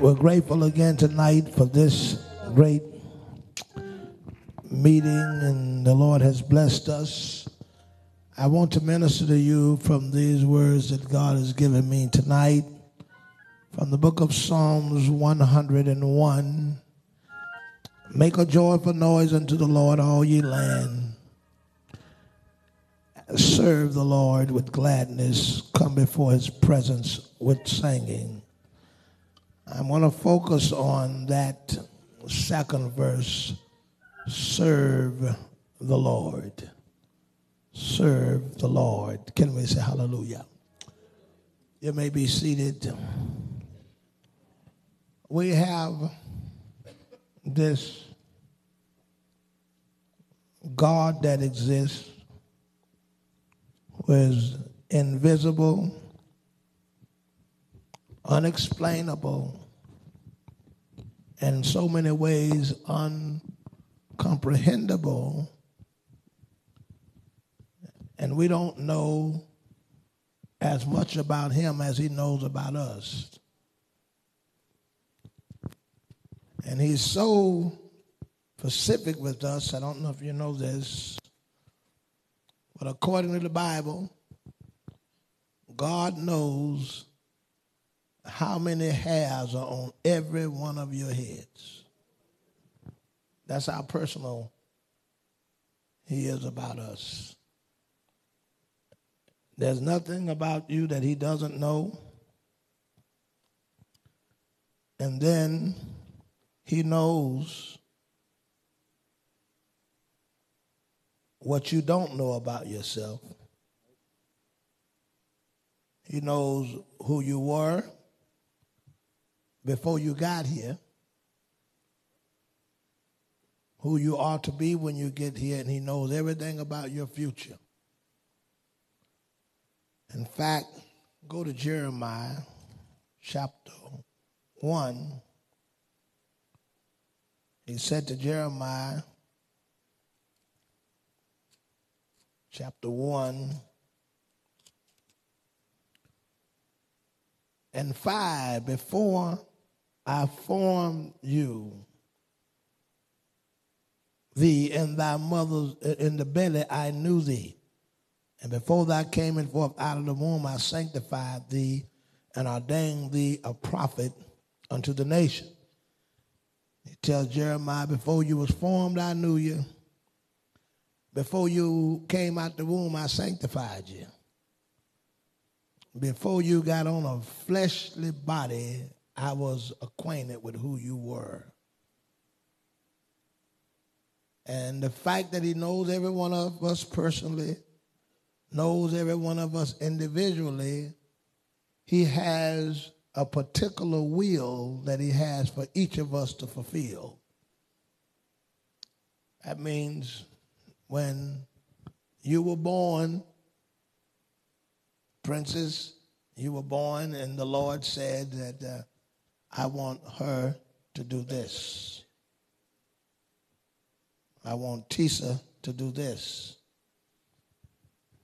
We're grateful again tonight for this great meeting, and the Lord has blessed us. I want to minister to you from these words that God has given me tonight from the book of Psalms 101. Make a joyful noise unto the Lord, all ye land. Serve the Lord with gladness. Come before his presence with singing. I want to focus on that second verse serve the Lord. Serve the Lord. Can we say hallelujah? You may be seated. We have this God that exists, who is invisible, unexplainable, and in so many ways uncomprehendable. And we don't know as much about him as he knows about us. And he's so specific with us. I don't know if you know this, but according to the Bible, God knows how many hairs are on every one of your heads. That's how personal he is about us. There's nothing about you that he doesn't know. And then he knows what you don't know about yourself. He knows who you were before you got here, who you are to be when you get here, and He knows everything about your future. In fact, go to Jeremiah chapter 1. He said to Jeremiah, chapter 1 and 5, before I formed you. Thee in thy mother's in the belly I knew thee. And before thou camest forth out of the womb, I sanctified thee and ordained thee a prophet unto the nation. He tells Jeremiah, before you was formed, I knew you. Before you came out the womb, I sanctified you. Before you got on a fleshly body, I was acquainted with who you were. And the fact that he knows every one of us personally, knows every one of us individually, he has a particular will that he has for each of us to fulfill. That means when you were born, princess, you were born, and the Lord said that uh, I want her to do this. I want Tisa to do this.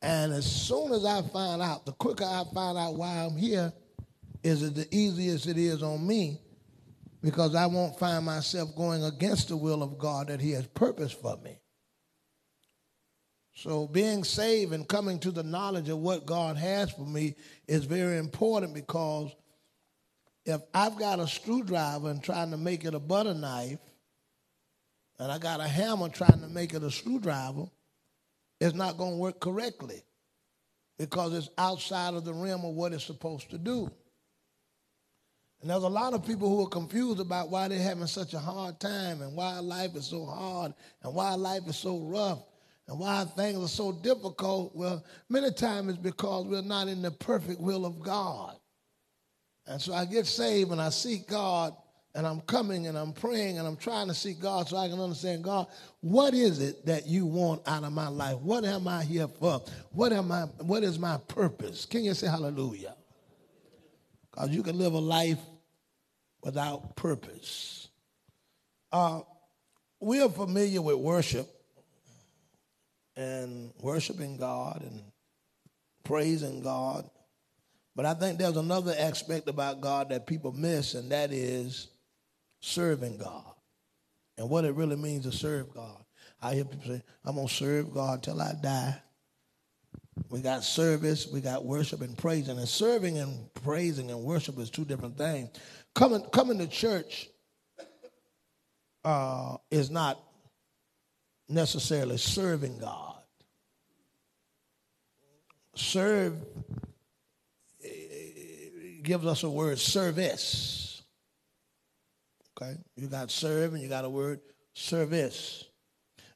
And as soon as I find out, the quicker I find out why I'm here, is it the easiest it is on me because I won't find myself going against the will of God that He has purposed for me. So, being saved and coming to the knowledge of what God has for me is very important because if I've got a screwdriver and trying to make it a butter knife, and I got a hammer trying to make it a screwdriver, it's not going to work correctly because it's outside of the realm of what it's supposed to do. And there's a lot of people who are confused about why they're having such a hard time and why life is so hard and why life is so rough and why things are so difficult. Well, many times it's because we're not in the perfect will of God. And so I get saved and I seek God and I'm coming and I'm praying and I'm trying to seek God so I can understand God, what is it that you want out of my life? What am I here for? What am I what is my purpose? Can you say hallelujah? Because you can live a life without purpose. Uh, we are familiar with worship and worshiping God and praising God. But I think there's another aspect about God that people miss, and that is serving God and what it really means to serve God. I hear people say, I'm going to serve God till I die. We got service, we got worship and praising. And serving and praising and worship is two different things. Coming, coming to church uh, is not necessarily serving God. Serve gives us a word service. Okay? You got serve and you got a word service.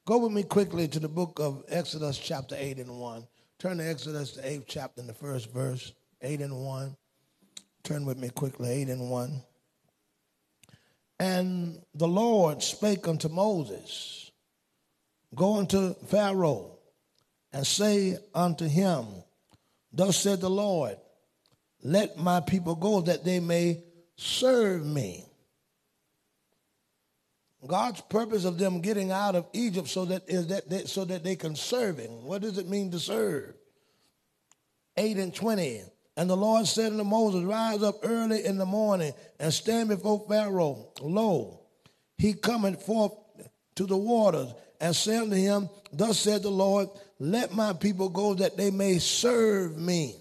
Go with me quickly to the book of Exodus, chapter 8 and 1. Turn to Exodus, the 8th chapter, in the first verse, 8 and 1. Turn with me quickly, 8 and 1. And the Lord spake unto Moses, Go unto Pharaoh and say unto him, Thus said the Lord, let my people go that they may serve me. God's purpose of them getting out of Egypt so that is that they, so that they can serve him. What does it mean to serve? 8 and 20. And the Lord said unto Moses, Rise up early in the morning and stand before Pharaoh. Lo, he cometh forth to the waters, and said unto him, Thus said the Lord, Let my people go that they may serve me.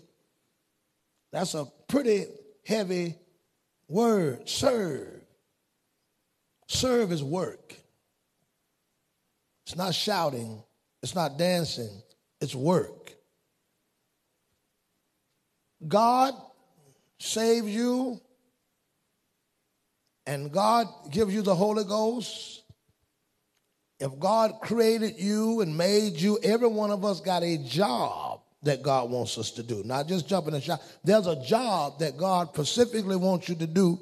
That's a pretty heavy word, serve. Serve is work. It's not shouting, it's not dancing, it's work. God saves you and God gives you the Holy Ghost. If God created you and made you, every one of us got a job that God wants us to do. Not just jumping and shot. There's a job that God specifically wants you to do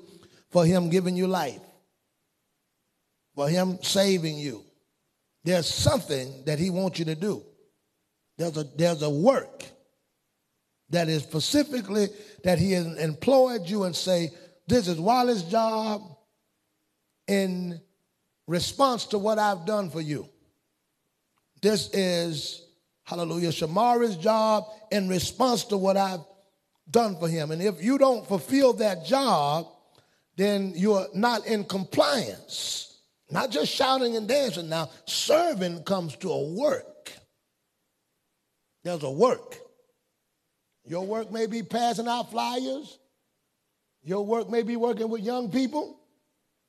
for Him giving you life, for Him saving you. There's something that He wants you to do. There's a, there's a work that is specifically that He has employed you and say, This is Wally's job in response to what I've done for you. This is hallelujah, Shamari's job in response to what I've done for him. And if you don't fulfill that job, then you're not in compliance. Not just shouting and dancing. Now, serving comes to a work. There's a work. Your work may be passing out flyers. Your work may be working with young people.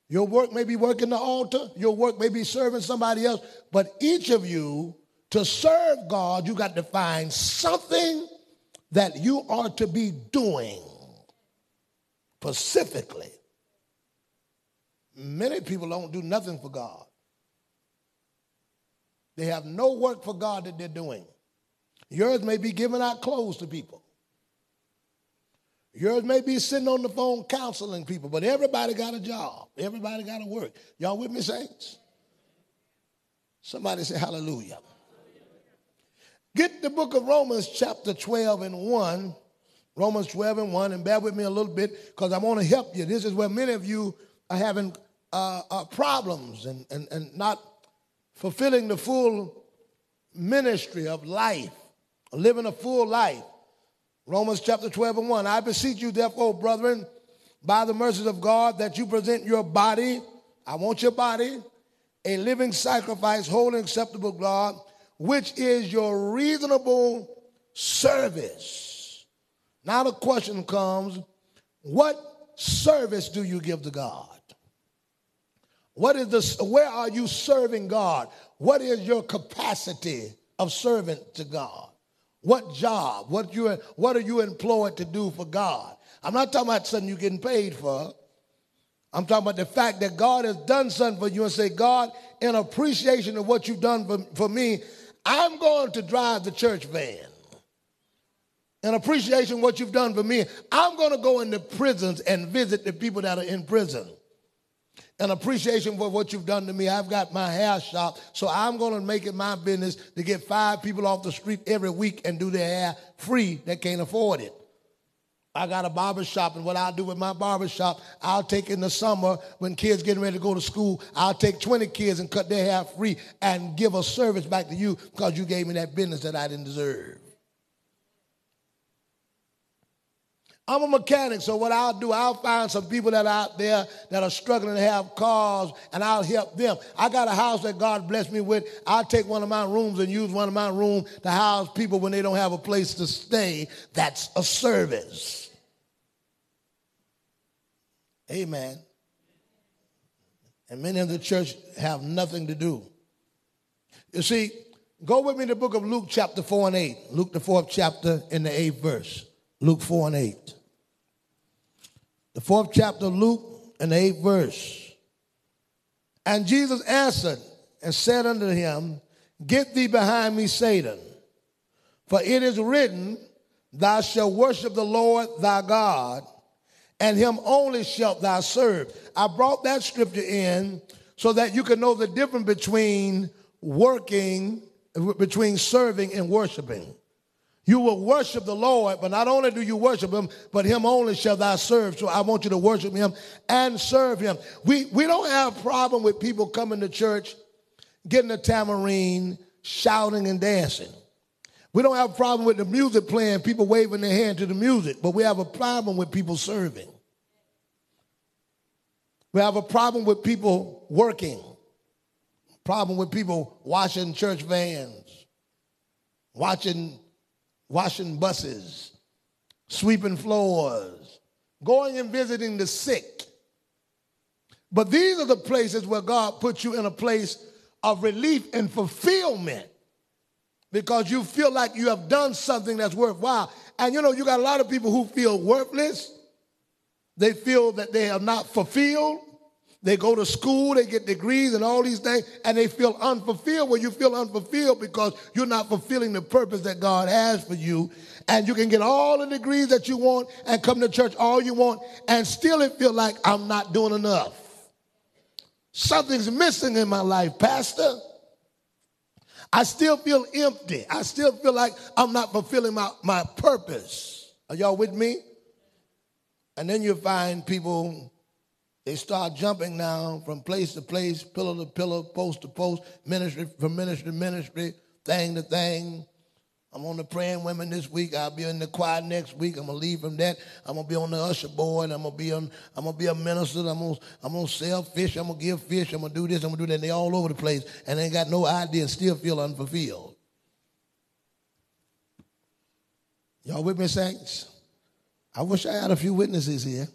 Your work may be working the altar. Your work may be serving somebody else. But each of you to serve God, you got to find something that you are to be doing specifically. Many people don't do nothing for God. They have no work for God that they're doing. Yours may be giving out clothes to people. Yours may be sitting on the phone counseling people, but everybody got a job. Everybody got to work. Y'all with me, saints? Somebody say hallelujah. Get the book of Romans, chapter 12 and 1. Romans 12 and 1, and bear with me a little bit because I want to help you. This is where many of you are having uh, uh, problems and, and, and not fulfilling the full ministry of life, living a full life. Romans chapter 12 and 1. I beseech you, therefore, brethren, by the mercies of God, that you present your body, I want your body, a living sacrifice, holy, acceptable God, which is your reasonable service. Now the question comes what service do you give to God? What is the where are you serving God? What is your capacity of servant to God? What job? What you what are you employed to do for God? I'm not talking about something you're getting paid for. I'm talking about the fact that God has done something for you and say, God, in appreciation of what you've done for, for me, I'm going to drive the church van. In appreciation what you've done for me, I'm going to go into prisons and visit the people that are in prison. In appreciation for what you've done to me, I've got my hair shop, so I'm going to make it my business to get five people off the street every week and do their hair free that can't afford it. I got a barber shop, and what I'll do with my barber shop, I'll take in the summer when kids getting ready to go to school, I'll take 20 kids and cut their hair free and give a service back to you because you gave me that business that I didn't deserve. I'm a mechanic, so what I'll do, I'll find some people that are out there that are struggling to have cars, and I'll help them. I got a house that God blessed me with. I'll take one of my rooms and use one of my rooms to house people when they don't have a place to stay. That's a service. Amen. And many of the church have nothing to do. You see, go with me to the book of Luke, chapter 4 and 8. Luke, the fourth chapter, in the eighth verse. Luke 4 and 8 the fourth chapter of Luke and the eighth verse. And Jesus answered and said unto him, Get thee behind me, Satan, for it is written, Thou shalt worship the Lord thy God, and him only shalt thou serve. I brought that scripture in so that you can know the difference between working, between serving and worshiping. You will worship the Lord, but not only do you worship him, but him only shall thou serve. So I want you to worship him and serve him. We, we don't have a problem with people coming to church, getting a tambourine, shouting and dancing. We don't have a problem with the music playing, people waving their hand to the music, but we have a problem with people serving. We have a problem with people working, problem with people washing church vans, watching washing buses, sweeping floors, going and visiting the sick. But these are the places where God puts you in a place of relief and fulfillment because you feel like you have done something that's worthwhile. And you know, you got a lot of people who feel worthless. They feel that they are not fulfilled. They go to school, they get degrees and all these things, and they feel unfulfilled. Well, you feel unfulfilled because you're not fulfilling the purpose that God has for you. And you can get all the degrees that you want and come to church all you want, and still it feel like I'm not doing enough. Something's missing in my life, Pastor. I still feel empty. I still feel like I'm not fulfilling my, my purpose. Are y'all with me? And then you find people they start jumping now from place to place, pillar to pillar, post to post, ministry from ministry to ministry, thing to thing. I'm on the praying women this week. I'll be in the choir next week. I'm gonna leave from that. I'm gonna be on the usher board. I'm gonna be on. I'm gonna be a minister. I'm gonna. I'm gonna sell fish. I'm gonna give fish. I'm gonna do this. I'm gonna do that. And they all over the place, and they ain't got no idea and still feel unfulfilled. Y'all with me, saints? I wish I had a few witnesses here.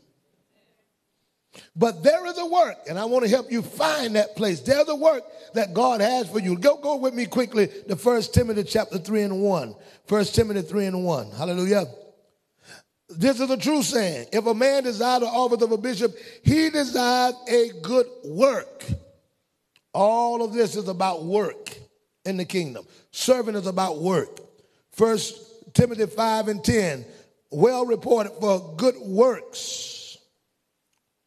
But there is a work, and I want to help you find that place. There's a work that God has for you. Go, go with me quickly to 1 Timothy chapter 3 and 1. 1 Timothy 3 and 1. Hallelujah. This is a true saying. If a man desire the office of a bishop, he desires a good work. All of this is about work in the kingdom. Serving is about work. First Timothy 5 and 10. Well reported for good works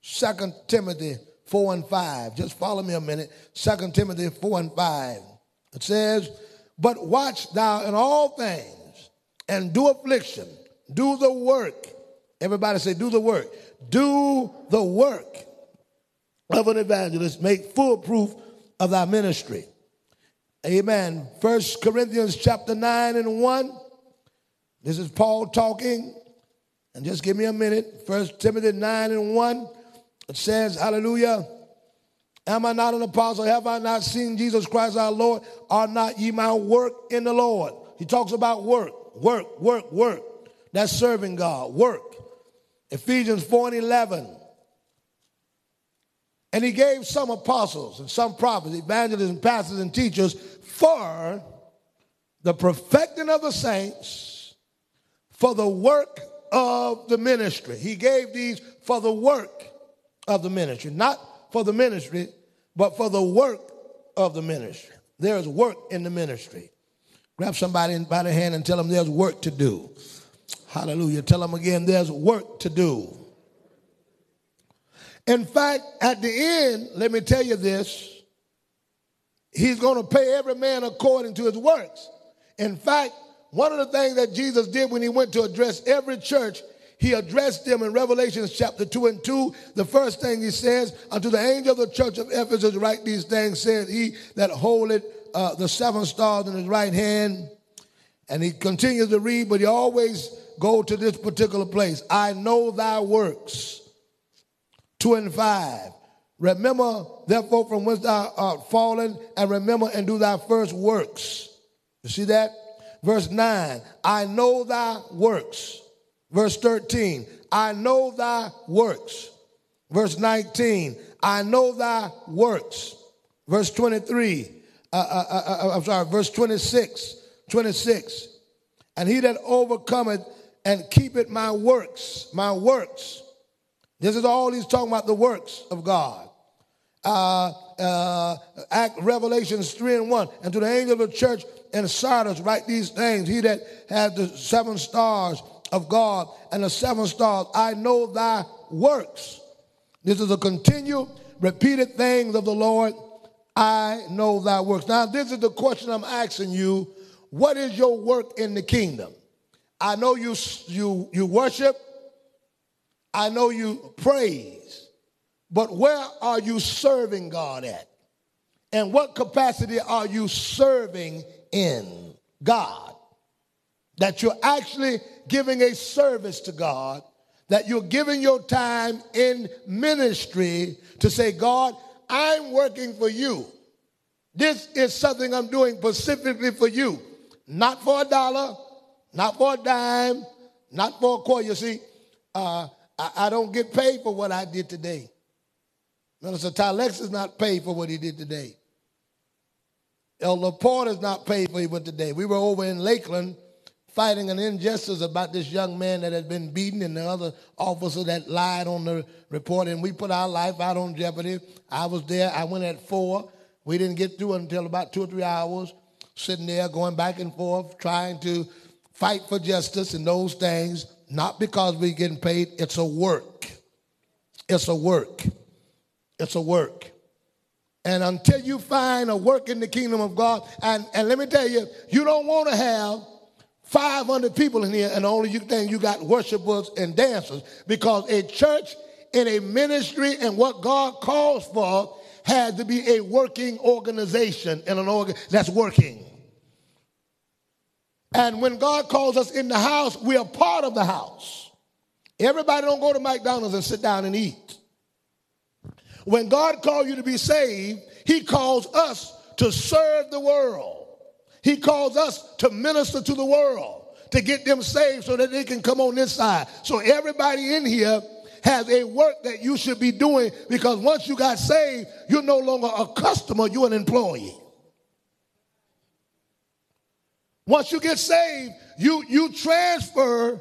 Second Timothy 4 and 5. Just follow me a minute. Second Timothy 4 and 5. It says, But watch thou in all things and do affliction, do the work. Everybody say, Do the work. Do the work of an evangelist. Make full proof of thy ministry. Amen. First Corinthians chapter 9 and 1. This is Paul talking. And just give me a minute. First Timothy 9 and 1. It says, Hallelujah. Am I not an apostle? Have I not seen Jesus Christ our Lord? Are not ye my work in the Lord? He talks about work, work, work, work. That's serving God, work. Ephesians 4 and 11. And he gave some apostles and some prophets, evangelists, and pastors and teachers for the perfecting of the saints, for the work of the ministry. He gave these for the work of the ministry. Not for the ministry, but for the work of the ministry. There's work in the ministry. Grab somebody by the hand and tell them there's work to do. Hallelujah. Tell them again there's work to do. In fact, at the end, let me tell you this He's going to pay every man according to his works. In fact, one of the things that Jesus did when he went to address every church, he addressed them in Revelations chapter 2 and 2. The first thing he says, Unto the angel of the church of Ephesus, write these things, said he that holdeth uh, the seven stars in his right hand. And he continues to read, but he always go to this particular place. I know thy works. Two and five. Remember, therefore, from whence thou art fallen, and remember and do thy first works. You see that? Verse 9, I know thy works. Verse 13, I know thy works. Verse 19, I know thy works. Verse 23, uh, uh, uh, uh, I'm sorry, verse 26, 26. And he that overcometh and keepeth my works, my works. This is all he's talking about the works of God. Uh, uh, Act Revelations 3 and 1. And to the angel of the church in Sardis, write these things. He that has the seven stars of God and the seven stars, I know thy works. This is a continual, repeated things of the Lord. I know thy works. Now, this is the question I'm asking you. What is your work in the kingdom? I know you, you, you worship. I know you praise. But where are you serving God at? And what capacity are you serving in God? That you're actually giving a service to God, that you're giving your time in ministry to say, God, I'm working for you. This is something I'm doing specifically for you, not for a dollar, not for a dime, not for a quarter. You see, uh, I, I, don't get paid for what I did today. Minister Tylex is not paid for what he did today. Elder Porter is not paid for what today. We were over in Lakeland fighting an injustice about this young man that had been beaten and the other officer that lied on the report, and we put our life out on jeopardy. I was there. I went at four. We didn't get through until about two or three hours, sitting there going back and forth, trying to fight for justice and those things, not because we're getting paid. It's a work. It's a work. It's a work. And until you find a work in the kingdom of God, and, and let me tell you, you don't want to have 500 people in here, and the only thing you got worshipers and dancers because a church in a ministry and what God calls for has to be a working organization and an organ that's working. And when God calls us in the house, we are part of the house. Everybody don't go to McDonald's and sit down and eat. When God calls you to be saved, He calls us to serve the world. He calls us to minister to the world, to get them saved so that they can come on this side. So everybody in here has a work that you should be doing because once you got saved, you're no longer a customer, you're an employee. Once you get saved, you, you transfer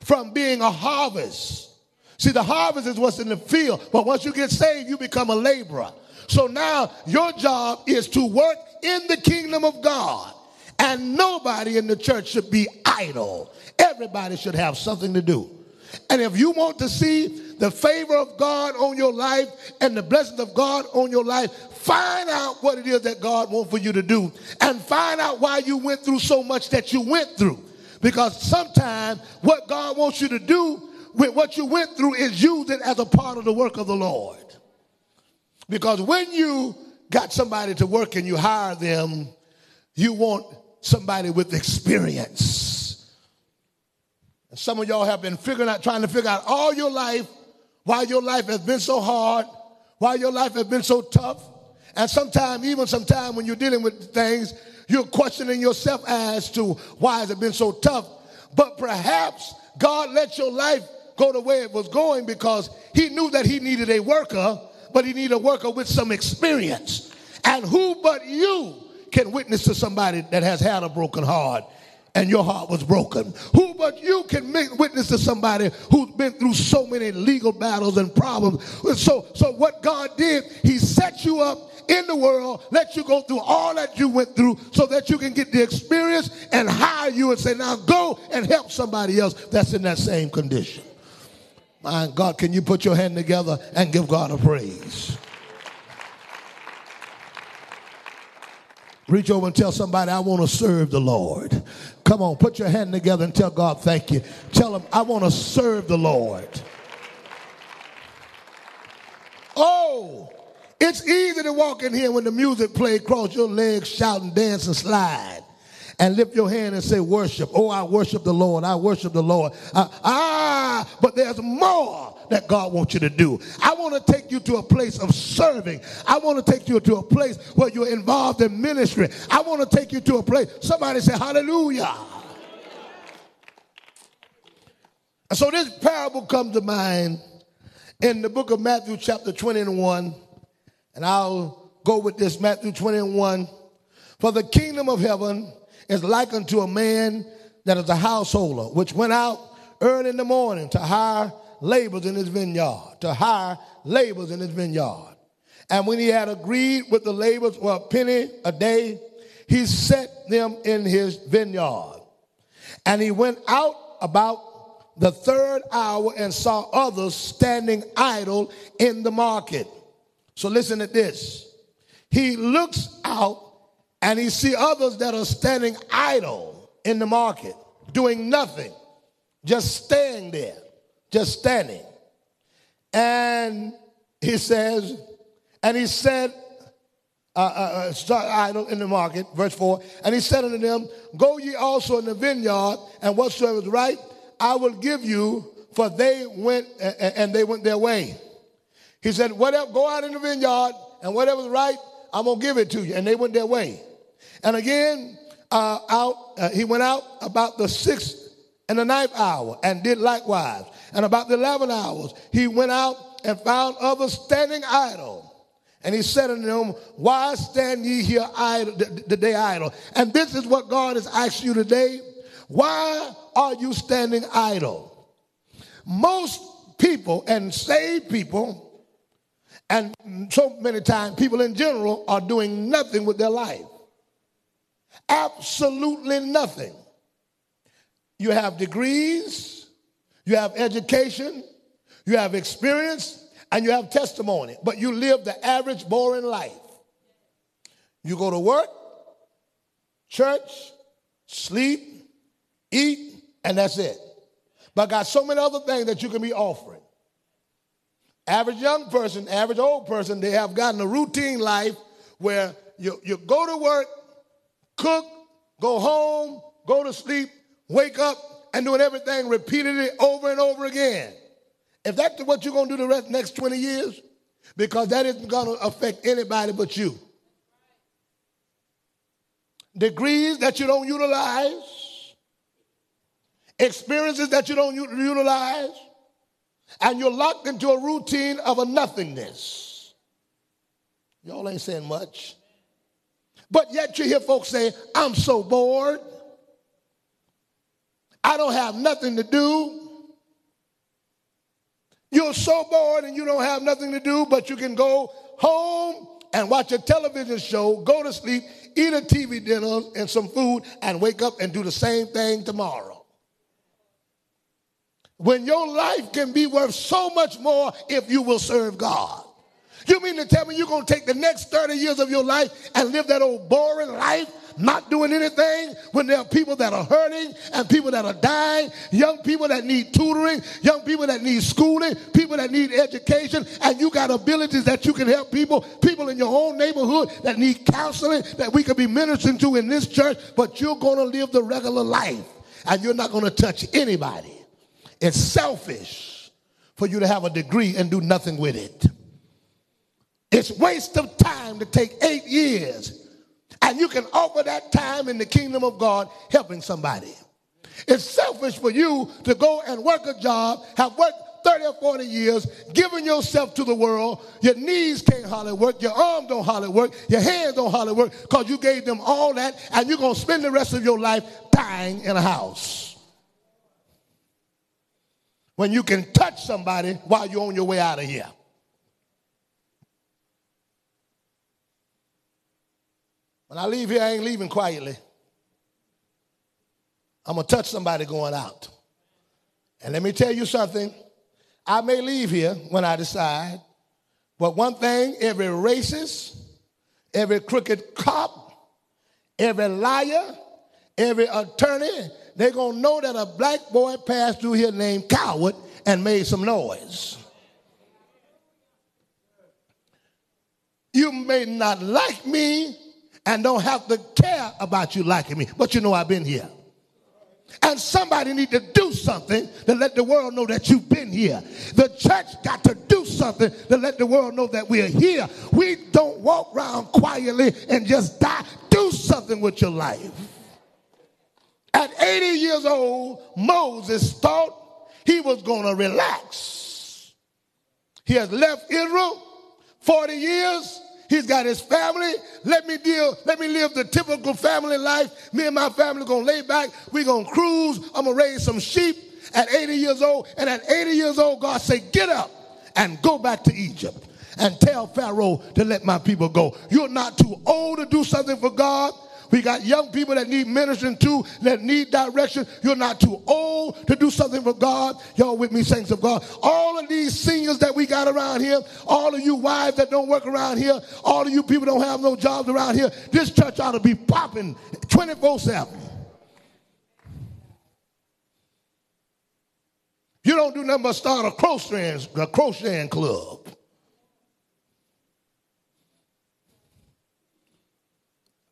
from being a harvest. See, the harvest is what's in the field, but once you get saved, you become a laborer. So now your job is to work in the kingdom of God and nobody in the church should be idle. Everybody should have something to do. And if you want to see the favor of God on your life and the blessings of God on your life, find out what it is that God wants for you to do and find out why you went through so much that you went through. Because sometimes what God wants you to do with what you went through is use it as a part of the work of the Lord. Because when you got somebody to work and you hire them, you want somebody with experience. And some of y'all have been figuring out, trying to figure out all your life why your life has been so hard, why your life has been so tough. And sometimes, even sometimes when you're dealing with things, you're questioning yourself as to why has it been so tough. But perhaps God let your life go the way it was going because he knew that he needed a worker, but he needed a worker with some experience. And who but you can witness to somebody that has had a broken heart and your heart was broken. Who but you can witness to somebody who's been through so many legal battles and problems. So, so what God did, He set you up in the world, let you go through all that you went through so that you can get the experience and hire you and say, now go and help somebody else that's in that same condition. My God, can you put your hand together and give God a praise? Reach over and tell somebody, I want to serve the Lord. Come on, put your hand together and tell God, thank you. Tell him, I want to serve the Lord. Oh, it's easy to walk in here when the music plays, cross your legs, shout and dance and slide. And lift your hand and say, Worship. Oh, I worship the Lord. I worship the Lord. Uh, ah, but there's more that God wants you to do. I want to take you to a place of serving. I want to take you to a place where you're involved in ministry. I want to take you to a place. Somebody say, Hallelujah. And so this parable comes to mind in the book of Matthew, chapter 21. And I'll go with this Matthew 21. For the kingdom of heaven is like unto a man that is a householder, which went out early in the morning to hire laborers in his vineyard, to hire laborers in his vineyard. And when he had agreed with the laborers for a penny a day, he set them in his vineyard. And he went out about the third hour and saw others standing idle in the market. So listen to this. He looks out and he see others that are standing idle in the market, doing nothing, just staying there, just standing. And he says, and he said, uh, uh, uh idle in the market, verse 4, and he said unto them, Go ye also in the vineyard, and whatsoever is right, I will give you, for they went, and they went their way. He said, Whatever, go out in the vineyard, and whatever's right, I'm going to give it to you. And they went their way. And again, uh, out, uh, he went out about the sixth and the ninth hour and did likewise. And about the eleven hours, he went out and found others standing idle. And he said unto them, Why stand ye here idle, the, the day idle? And this is what God has asked you today. Why are you standing idle? Most people and saved people, and so many times people in general, are doing nothing with their life. Absolutely nothing. You have degrees, you have education, you have experience, and you have testimony, but you live the average, boring life. You go to work, church, sleep, eat, and that's it. But got so many other things that you can be offering. Average young person, average old person, they have gotten a routine life where you, you go to work, cook, go home, go to sleep, wake up, and doing everything repeatedly over and over again. If that's what you're going to do the rest next 20 years, because that isn't going to affect anybody but you. Degrees that you don't utilize, experiences that you don't utilize, and you're locked into a routine of a nothingness. Y'all ain't saying much. But yet you hear folks say, I'm so bored. I don't have nothing to do. You're so bored and you don't have nothing to do, but you can go home and watch a television show, go to sleep, eat a TV dinner and some food, and wake up and do the same thing tomorrow. When your life can be worth so much more if you will serve God. You mean to tell me you're going to take the next 30 years of your life and live that old boring life? Not doing anything when there are people that are hurting and people that are dying, young people that need tutoring, young people that need schooling, people that need education, and you got abilities that you can help people, people in your own neighborhood that need counseling that we could be ministering to in this church, but you're going to live the regular life and you're not going to touch anybody. It's selfish for you to have a degree and do nothing with it. It's waste of time to take eight years and you can offer that time in the kingdom of God helping somebody. It's selfish for you to go and work a job, have worked 30 or 40 years, giving yourself to the world. Your knees can't hardly work, your arms don't hardly work, your hands don't hardly work because you gave them all that and you're going to spend the rest of your life dying in a house. When you can touch somebody while you're on your way out of here. When I leave here, I ain't leaving quietly. I'm going to touch somebody going out. And let me tell you something. I may leave here when I decide, but one thing every racist, every crooked cop, every liar, every attorney, they're going to know that a black boy passed through here named Coward and made some noise. You may not like me, and don't have to care about you liking me, but you know I've been here. And somebody need to do something to let the world know that you've been here. The church got to do something to let the world know that we're here. We don't walk around quietly and just die. Do something with your life. At 80 years old, Moses thought he was going to relax. He has left Israel 40 years. He's got his family. Let me deal, let me live the typical family life. Me and my family gonna lay back. We're gonna cruise. I'm gonna raise some sheep at 80 years old. And at 80 years old, God say, get up and go back to Egypt and tell Pharaoh to let my people go. You're not too old to do something for God. We got young people that need ministering too, that need direction. You're not too old to do something for God. Y'all with me, saints of God. All of these seniors that we got around here, all of you wives that don't work around here, all of you people don't have no jobs around here, this church ought to be popping 24 7. You don't do nothing but start a crocheting, a crocheting club.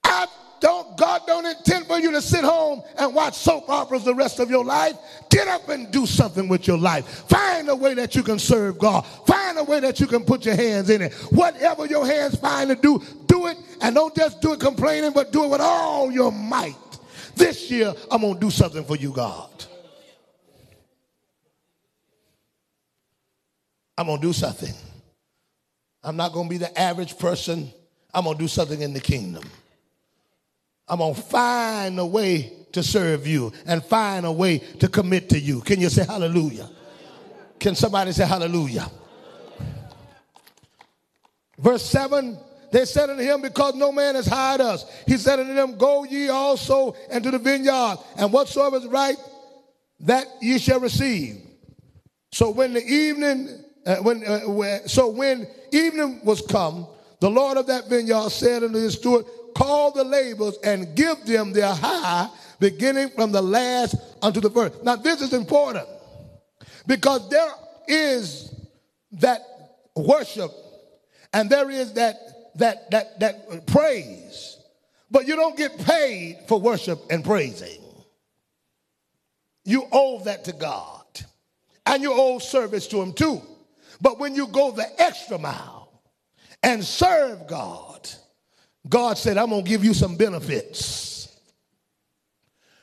I don't, God don't intend for you to sit home and watch soap operas the rest of your life. Get up and do something with your life. Find a way that you can serve God. Find a way that you can put your hands in it. Whatever your hands find to do, do it. And don't just do it complaining, but do it with all your might. This year, I'm going to do something for you, God. I'm going to do something. I'm not going to be the average person. I'm going to do something in the kingdom. I'm going to find a way to serve you and find a way to commit to you. Can you say hallelujah? Can somebody say hallelujah? Verse 7 they said unto him, Because no man has hired us. He said unto them, Go ye also into the vineyard, and whatsoever is right, that ye shall receive. So when the evening, uh, when, uh, so when evening was come, the Lord of that vineyard said unto his steward, call the laborers and give them their high, beginning from the last unto the first. Now, this is important because there is that worship and there is that that that that praise, but you don't get paid for worship and praising. You owe that to God, and you owe service to Him too. But when you go the extra mile and serve God, God said, I'm going to give you some benefits.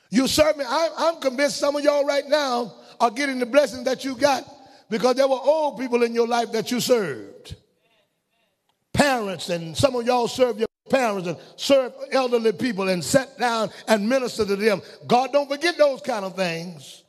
You serve me. I, I'm convinced some of y'all right now are getting the blessing that you got because there were old people in your life that you served. Parents, and some of y'all serve your parents and serve elderly people and sat down and minister to them. God don't forget those kind of things.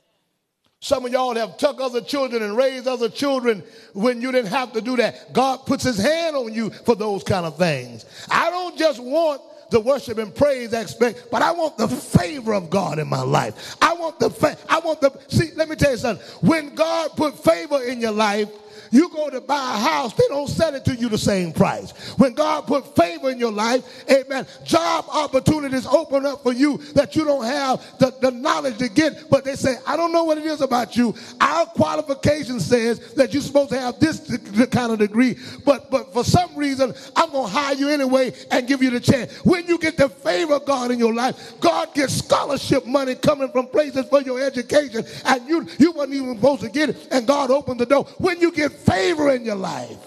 Some of y'all have tucked other children and raised other children when you didn't have to do that. God puts his hand on you for those kind of things. I don't just want the worship and praise aspect, but I want the favor of God in my life. I want the fa- I want the see, let me tell you something. When God put favor in your life, you go to buy a house, they don't sell it to you the same price. When God put favor in your life, amen, job opportunities open up for you that you don't have the, the knowledge to get, but they say, I don't know what it is about you. Our qualification says that you're supposed to have this kind of degree, but, but for some reason, I'm going to hire you anyway and give you the chance. When you get the favor of God in your life, God gets scholarship money coming from places for your education, and you, you weren't even supposed to get it, and God opened the door. When you get favor in your life.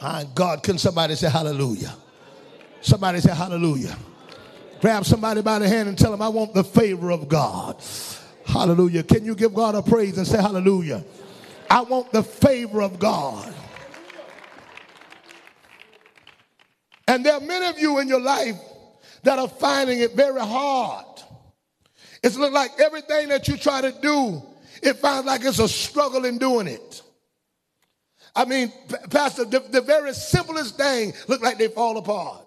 My God, can somebody say hallelujah? Somebody say hallelujah. Grab somebody by the hand and tell them, I want the favor of God. Hallelujah. Can you give God a praise and say hallelujah? I want the favor of God. And there are many of you in your life that are finding it very hard. It's look like everything that you try to do it finds like it's a struggle in doing it. I mean, Pastor, the, the very simplest thing look like they fall apart.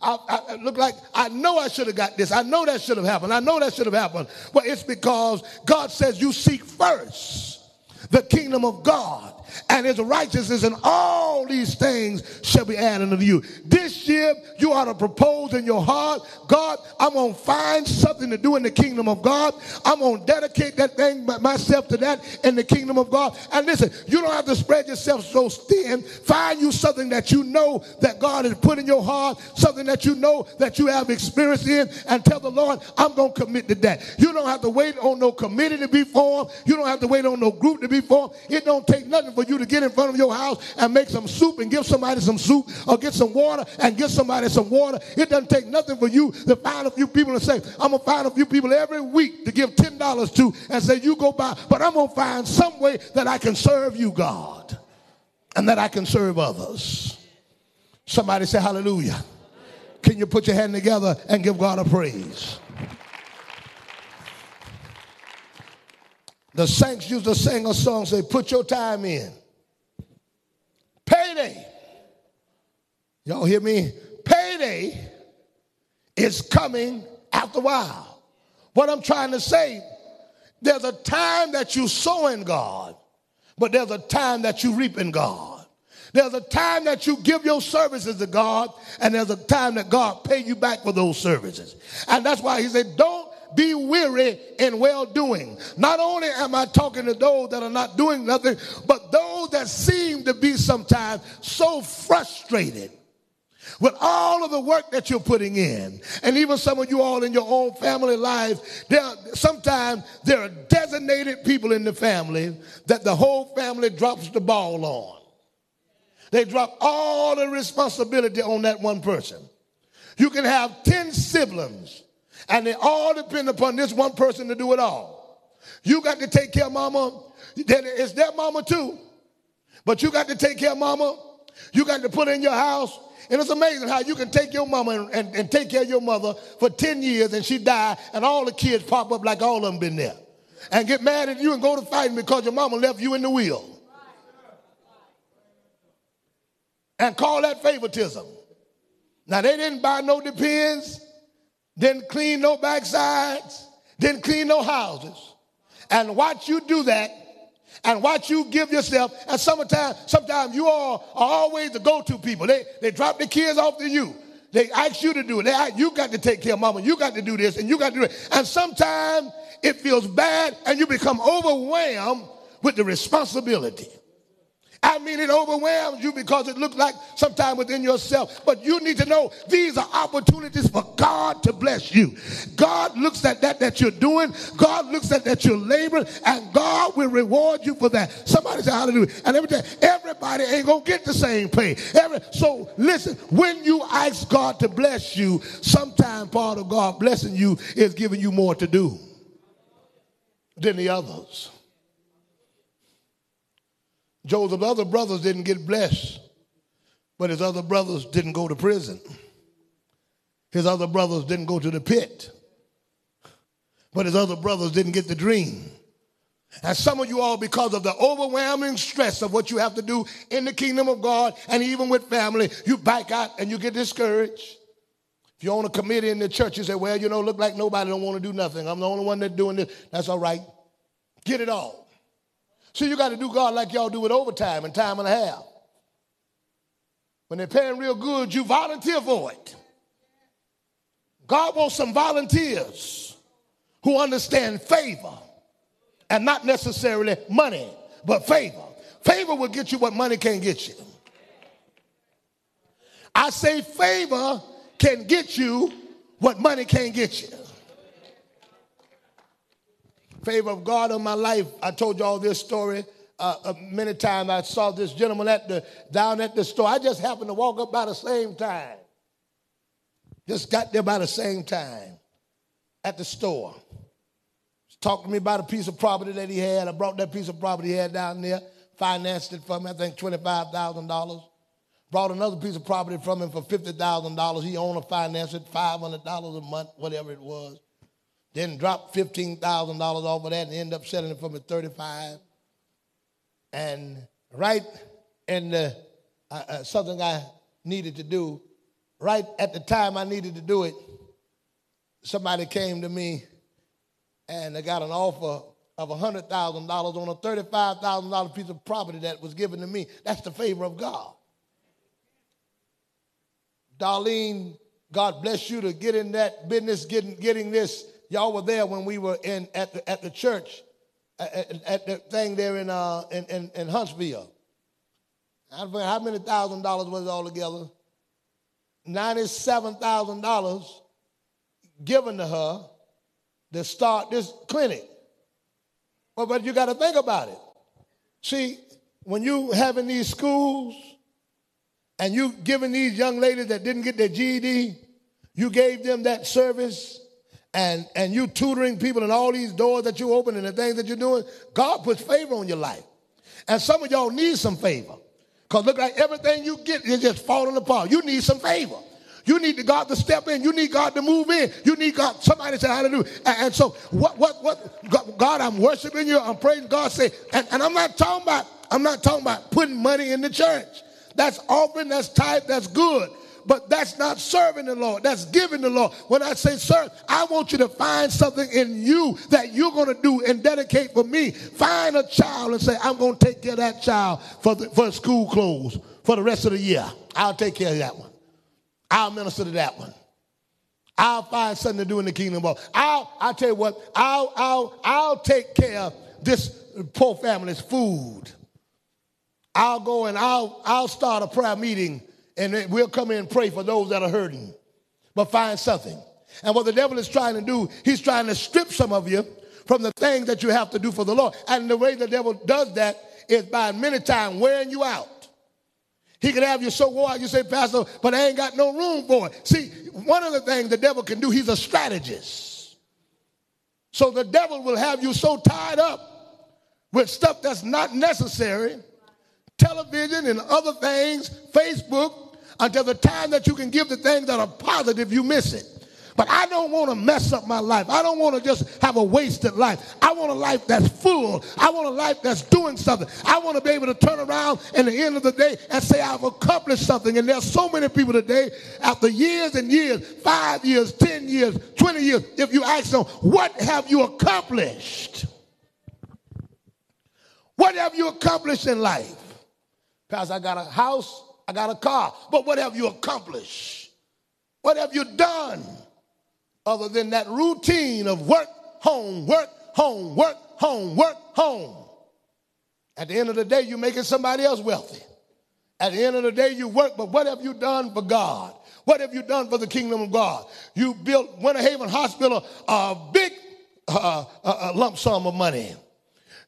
I, I, look like I know I should have got this. I know that should have happened. I know that should have happened. But it's because God says you seek first the kingdom of God and his righteousness, and all these things shall be added unto you. This year, you ought to propose in your heart, God, I'm going to find something to do in the kingdom of God. I'm going to dedicate that thing, myself to that in the kingdom of God. And listen, you don't have to spread yourself so thin. Find you something that you know that God has put in your heart, something that you know that you have experience in, and tell the Lord, I'm going to commit to that. You don't have to wait on no committee to be formed. You don't have to wait on no group to be formed. It don't take nothing for you to get in front of your house and make some soup and give somebody some soup or get some water and give somebody some water. It doesn't take nothing for you to find a few people and say, I'm going to find a few people every week to give $10 to and say, you go by, but I'm going to find some way that I can serve you, God, and that I can serve others. Somebody say hallelujah. Can you put your hand together and give God a praise? The saints used to sing a song, say, put your time in. Payday. Y'all hear me? Payday is coming after a while. What I'm trying to say, there's a time that you sow in God, but there's a time that you reap in God. There's a time that you give your services to God, and there's a time that God pay you back for those services. And that's why he said, don't be weary in well doing. Not only am I talking to those that are not doing nothing, but those that seem to be sometimes so frustrated with all of the work that you're putting in. And even some of you all in your own family lives, there sometimes there are designated people in the family that the whole family drops the ball on. They drop all the responsibility on that one person. You can have 10 siblings and they all depend upon this one person to do it all. You got to take care of mama. It's their mama too. But you got to take care of mama. You got to put in your house. And it's amazing how you can take your mama and, and, and, take care of your mother for 10 years and she die and all the kids pop up like all of them been there. And get mad at you and go to fighting because your mama left you in the wheel. And call that favoritism. Now they didn't buy no depends didn't clean no backsides, didn't clean no houses. And watch you do that and watch you give yourself. And sometimes, sometimes you all are always the go-to people. They, they drop the kids off to you. They ask you to do it. They, you got to take care of mama. You got to do this and you got to do it. And sometimes it feels bad and you become overwhelmed with the responsibility. I mean, it overwhelms you because it looks like sometimes within yourself. But you need to know these are opportunities for God to bless you. God looks at that that you're doing. God looks at that you're laboring, and God will reward you for that. Somebody say hallelujah. And every day, everybody ain't gonna get the same pay. Every, so listen, when you ask God to bless you, sometimes part of God blessing you is giving you more to do than the others. Joseph's other brothers didn't get blessed, but his other brothers didn't go to prison. His other brothers didn't go to the pit, but his other brothers didn't get the dream. And some of you all, because of the overwhelming stress of what you have to do in the kingdom of God and even with family, you back out and you get discouraged. If you're on a committee in the church, you say, well, you know, look like nobody don't want to do nothing. I'm the only one that's doing this. That's all right. Get it all. So you got to do God like y'all do with overtime and time and a half. When they're paying real good, you volunteer for it. God wants some volunteers who understand favor and not necessarily money, but favor. Favor will get you what money can't get you. I say favor can get you what money can't get you favor of God on my life. I told you all this story uh, many times. I saw this gentleman at the down at the store. I just happened to walk up by the same time. Just got there by the same time at the store. Talked to me about a piece of property that he had. I brought that piece of property he had down there, financed it for me, I think $25,000. Brought another piece of property from him for $50,000. He owned or financed it, $500 a month, whatever it was. Then drop $15,000 off of that and end up selling it for me 35 And right in the, uh, uh, something I needed to do, right at the time I needed to do it, somebody came to me and I got an offer of $100,000 on a $35,000 piece of property that was given to me. That's the favor of God. Darlene, God bless you to get in that business, getting, getting this. Y'all were there when we were in at the, at the church, at, at the thing there in, uh, in, in, in Huntsville. How many thousand dollars was it all together? $97,000 given to her to start this clinic. Well, but you got to think about it. See, when you having these schools and you giving these young ladies that didn't get their GED, you gave them that service and, and you tutoring people and all these doors that you open and the things that you're doing, God puts favor on your life. And some of y'all need some favor. Because look like everything you get is just falling apart. You need some favor. You need God to step in. You need God to move in. You need God, somebody say hallelujah. And, and so what, what, what, God, I'm worshiping you. I'm praising God. Say, and, and I'm not talking about, I'm not talking about putting money in the church. That's offering, that's tithe, that's good. But that's not serving the Lord. That's giving the Lord. When I say serve, I want you to find something in you that you're going to do and dedicate for me. Find a child and say, I'm going to take care of that child for, the, for school clothes for the rest of the year. I'll take care of that one. I'll minister to that one. I'll find something to do in the kingdom of I'll I'll tell you what, I'll I'll I'll take care of this poor family's food. I'll go and I'll I'll start a prayer meeting and we'll come in and pray for those that are hurting. But find something. And what the devil is trying to do, he's trying to strip some of you from the things that you have to do for the Lord. And the way the devil does that is by many times wearing you out. He could have you so wore out, you say, Pastor, but I ain't got no room for it. See, one of the things the devil can do, he's a strategist. So the devil will have you so tied up with stuff that's not necessary, television and other things, Facebook, until the time that you can give the things that are positive, you miss it. But I don't want to mess up my life. I don't want to just have a wasted life. I want a life that's full. I want a life that's doing something. I want to be able to turn around at the end of the day and say I've accomplished something. And there's so many people today, after years and years, five years, 10 years, 20 years, if you ask them, what have you accomplished? What have you accomplished in life? Pastor, I got a house, I got a car, but what have you accomplished? What have you done? other than that routine of work, home, work, home, work, home, work, home. At the end of the day, you're making somebody else wealthy. At the end of the day, you work, but what have you done for God? What have you done for the kingdom of God? You built Winter Haven Hospital a big uh, uh, lump sum of money.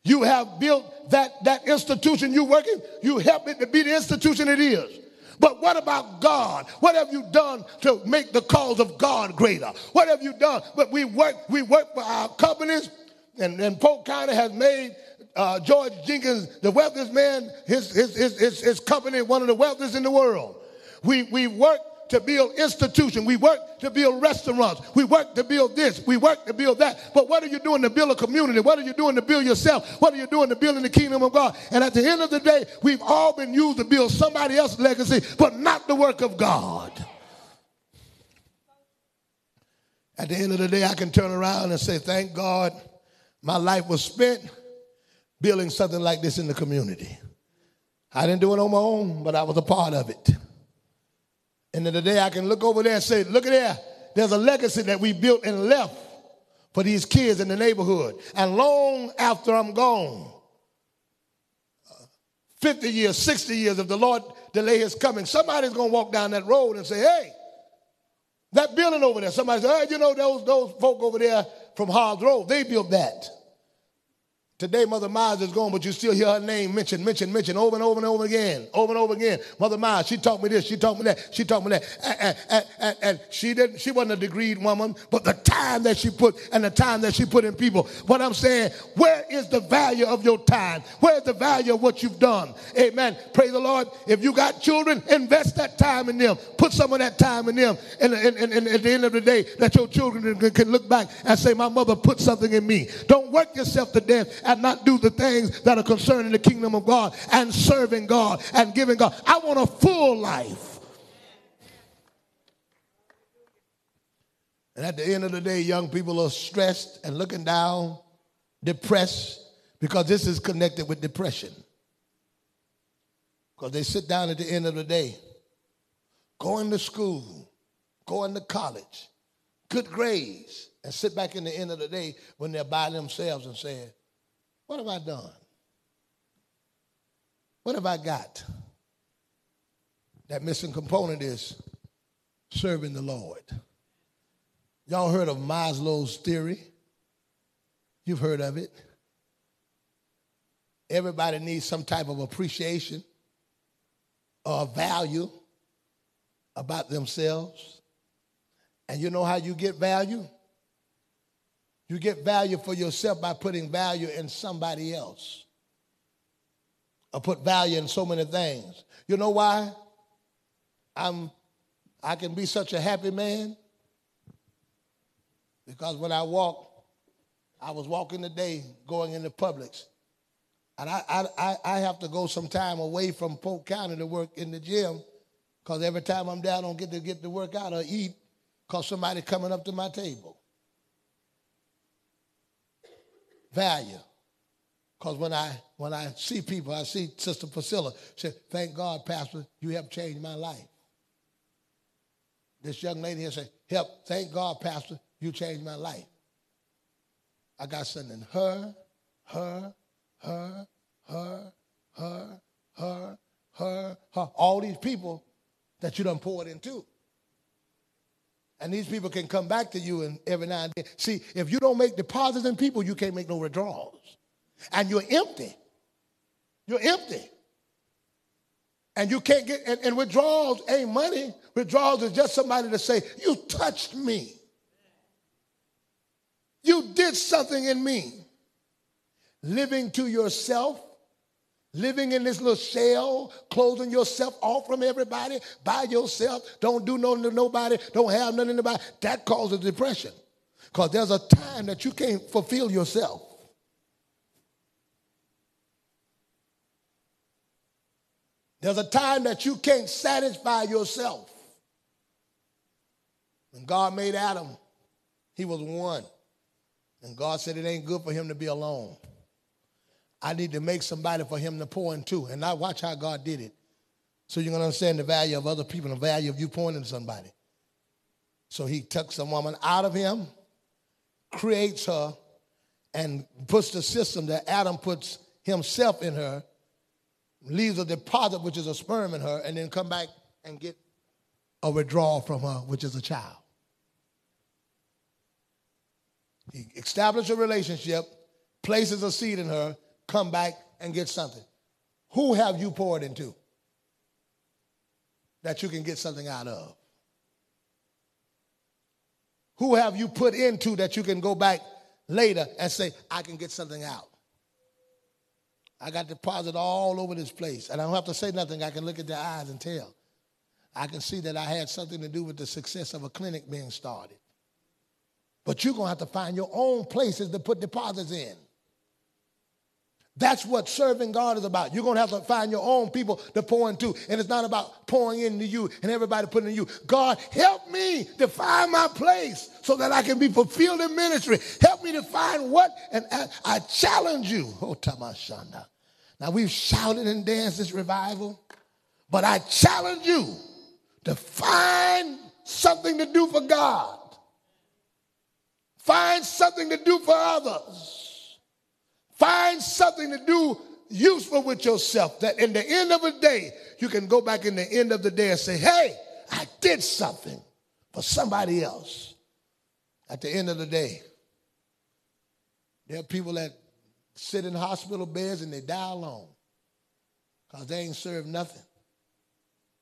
You have built that, that institution you're working, you help it to be the institution it is. But what about God? What have you done to make the cause of God greater? What have you done? But we work, we work for our companies, and, and Polk County has made uh, George Jenkins, the wealthiest man, his, his, his, his, his company, one of the wealthiest in the world. We, we work to build institutions. We work to build restaurants. We work to build this. We work to build that. But what are you doing to build a community? What are you doing to build yourself? What are you doing to build in the kingdom of God? And at the end of the day, we've all been used to build somebody else's legacy, but not the work of God. At the end of the day, I can turn around and say, Thank God my life was spent building something like this in the community. I didn't do it on my own, but I was a part of it. And then the day I can look over there and say, look at there, there's a legacy that we built and left for these kids in the neighborhood. And long after I'm gone, uh, 50 years, 60 years, if the Lord delay his coming, somebody's going to walk down that road and say, hey, that building over there, somebody said, hey, you know, those, those folk over there from Hobbs Road, they built that. Today, Mother Miles is gone, but you still hear her name mentioned, mentioned, mentioned over and over and over again, over and over again. Mother Miles, she taught me this, she taught me that, she taught me that. And, and, and, and she didn't, she wasn't a degreed woman, but the time that she put and the time that she put in people. What I'm saying, where is the value of your time? Where's the value of what you've done? Amen. Praise the Lord. If you got children, invest that time in them. Put some of that time in them. And, and, and, and at the end of the day, that your children can look back and say, my mother put something in me. Don't work yourself to death and not do the things that are concerning the kingdom of God and serving God and giving God. I want a full life. And at the end of the day, young people are stressed and looking down depressed because this is connected with depression. Because they sit down at the end of the day, going to school, going to college, good grades, and sit back in the end of the day when they're by themselves and saying, What have I done? What have I got? That missing component is serving the Lord. Y'all heard of Maslow's theory? You've heard of it. Everybody needs some type of appreciation or value about themselves. And you know how you get value? You get value for yourself by putting value in somebody else. Or put value in so many things. You know why? I'm I can be such a happy man because when I walk, I was walking today going into Publix. And I, I, I have to go some time away from Polk County to work in the gym because every time I'm down, I don't get to get to work out or eat because somebody coming up to my table. Value. Because when I when I see people, I see Sister Priscilla, say, thank God, Pastor, you have changed my life. This young lady here say, help, thank God, Pastor, you changed my life. I got something her, her, her, her, her, her, her, her, all these people that you done poured into. And these people can come back to you and every now and then. See, if you don't make deposits in people, you can't make no withdrawals. And you're empty. You're empty. And you can't get, and, and withdrawals ain't money. Withdrawals is just somebody to say, You touched me. You did something in me. Living to yourself, living in this little shell, closing yourself off from everybody, by yourself, don't do nothing to nobody, don't have nothing to nobody, that causes depression. Because there's a time that you can't fulfill yourself. There's a time that you can't satisfy yourself. When God made Adam, he was one. And God said it ain't good for him to be alone. I need to make somebody for him to pour into. And I watch how God did it. So you're going to understand the value of other people, and the value of you pouring into somebody. So he took some woman out of him, creates her, and puts the system that Adam puts himself in her, leaves a deposit, which is a sperm in her, and then come back and get a withdrawal from her, which is a child. He establishes a relationship, places a seed in her, come back and get something. Who have you poured into that you can get something out of? Who have you put into that you can go back later and say, I can get something out? I got deposit all over this place, and I don't have to say nothing. I can look at their eyes and tell. I can see that I had something to do with the success of a clinic being started. But you're going to have to find your own places to put deposits in. That's what serving God is about. You're going to have to find your own people to pour into. And it's not about pouring into you and everybody putting in you. God, help me to find my place so that I can be fulfilled in ministry. Help me to find what, and I, challenge you. Oh, Tamashanda. Now, we've shouted and danced this revival, but I challenge you to find something to do for God. Find something to do for others. Find something to do useful with yourself that in the end of the day, you can go back in the end of the day and say, hey, I did something for somebody else. At the end of the day, there are people that sit in hospital beds and they die alone because they ain't served nothing.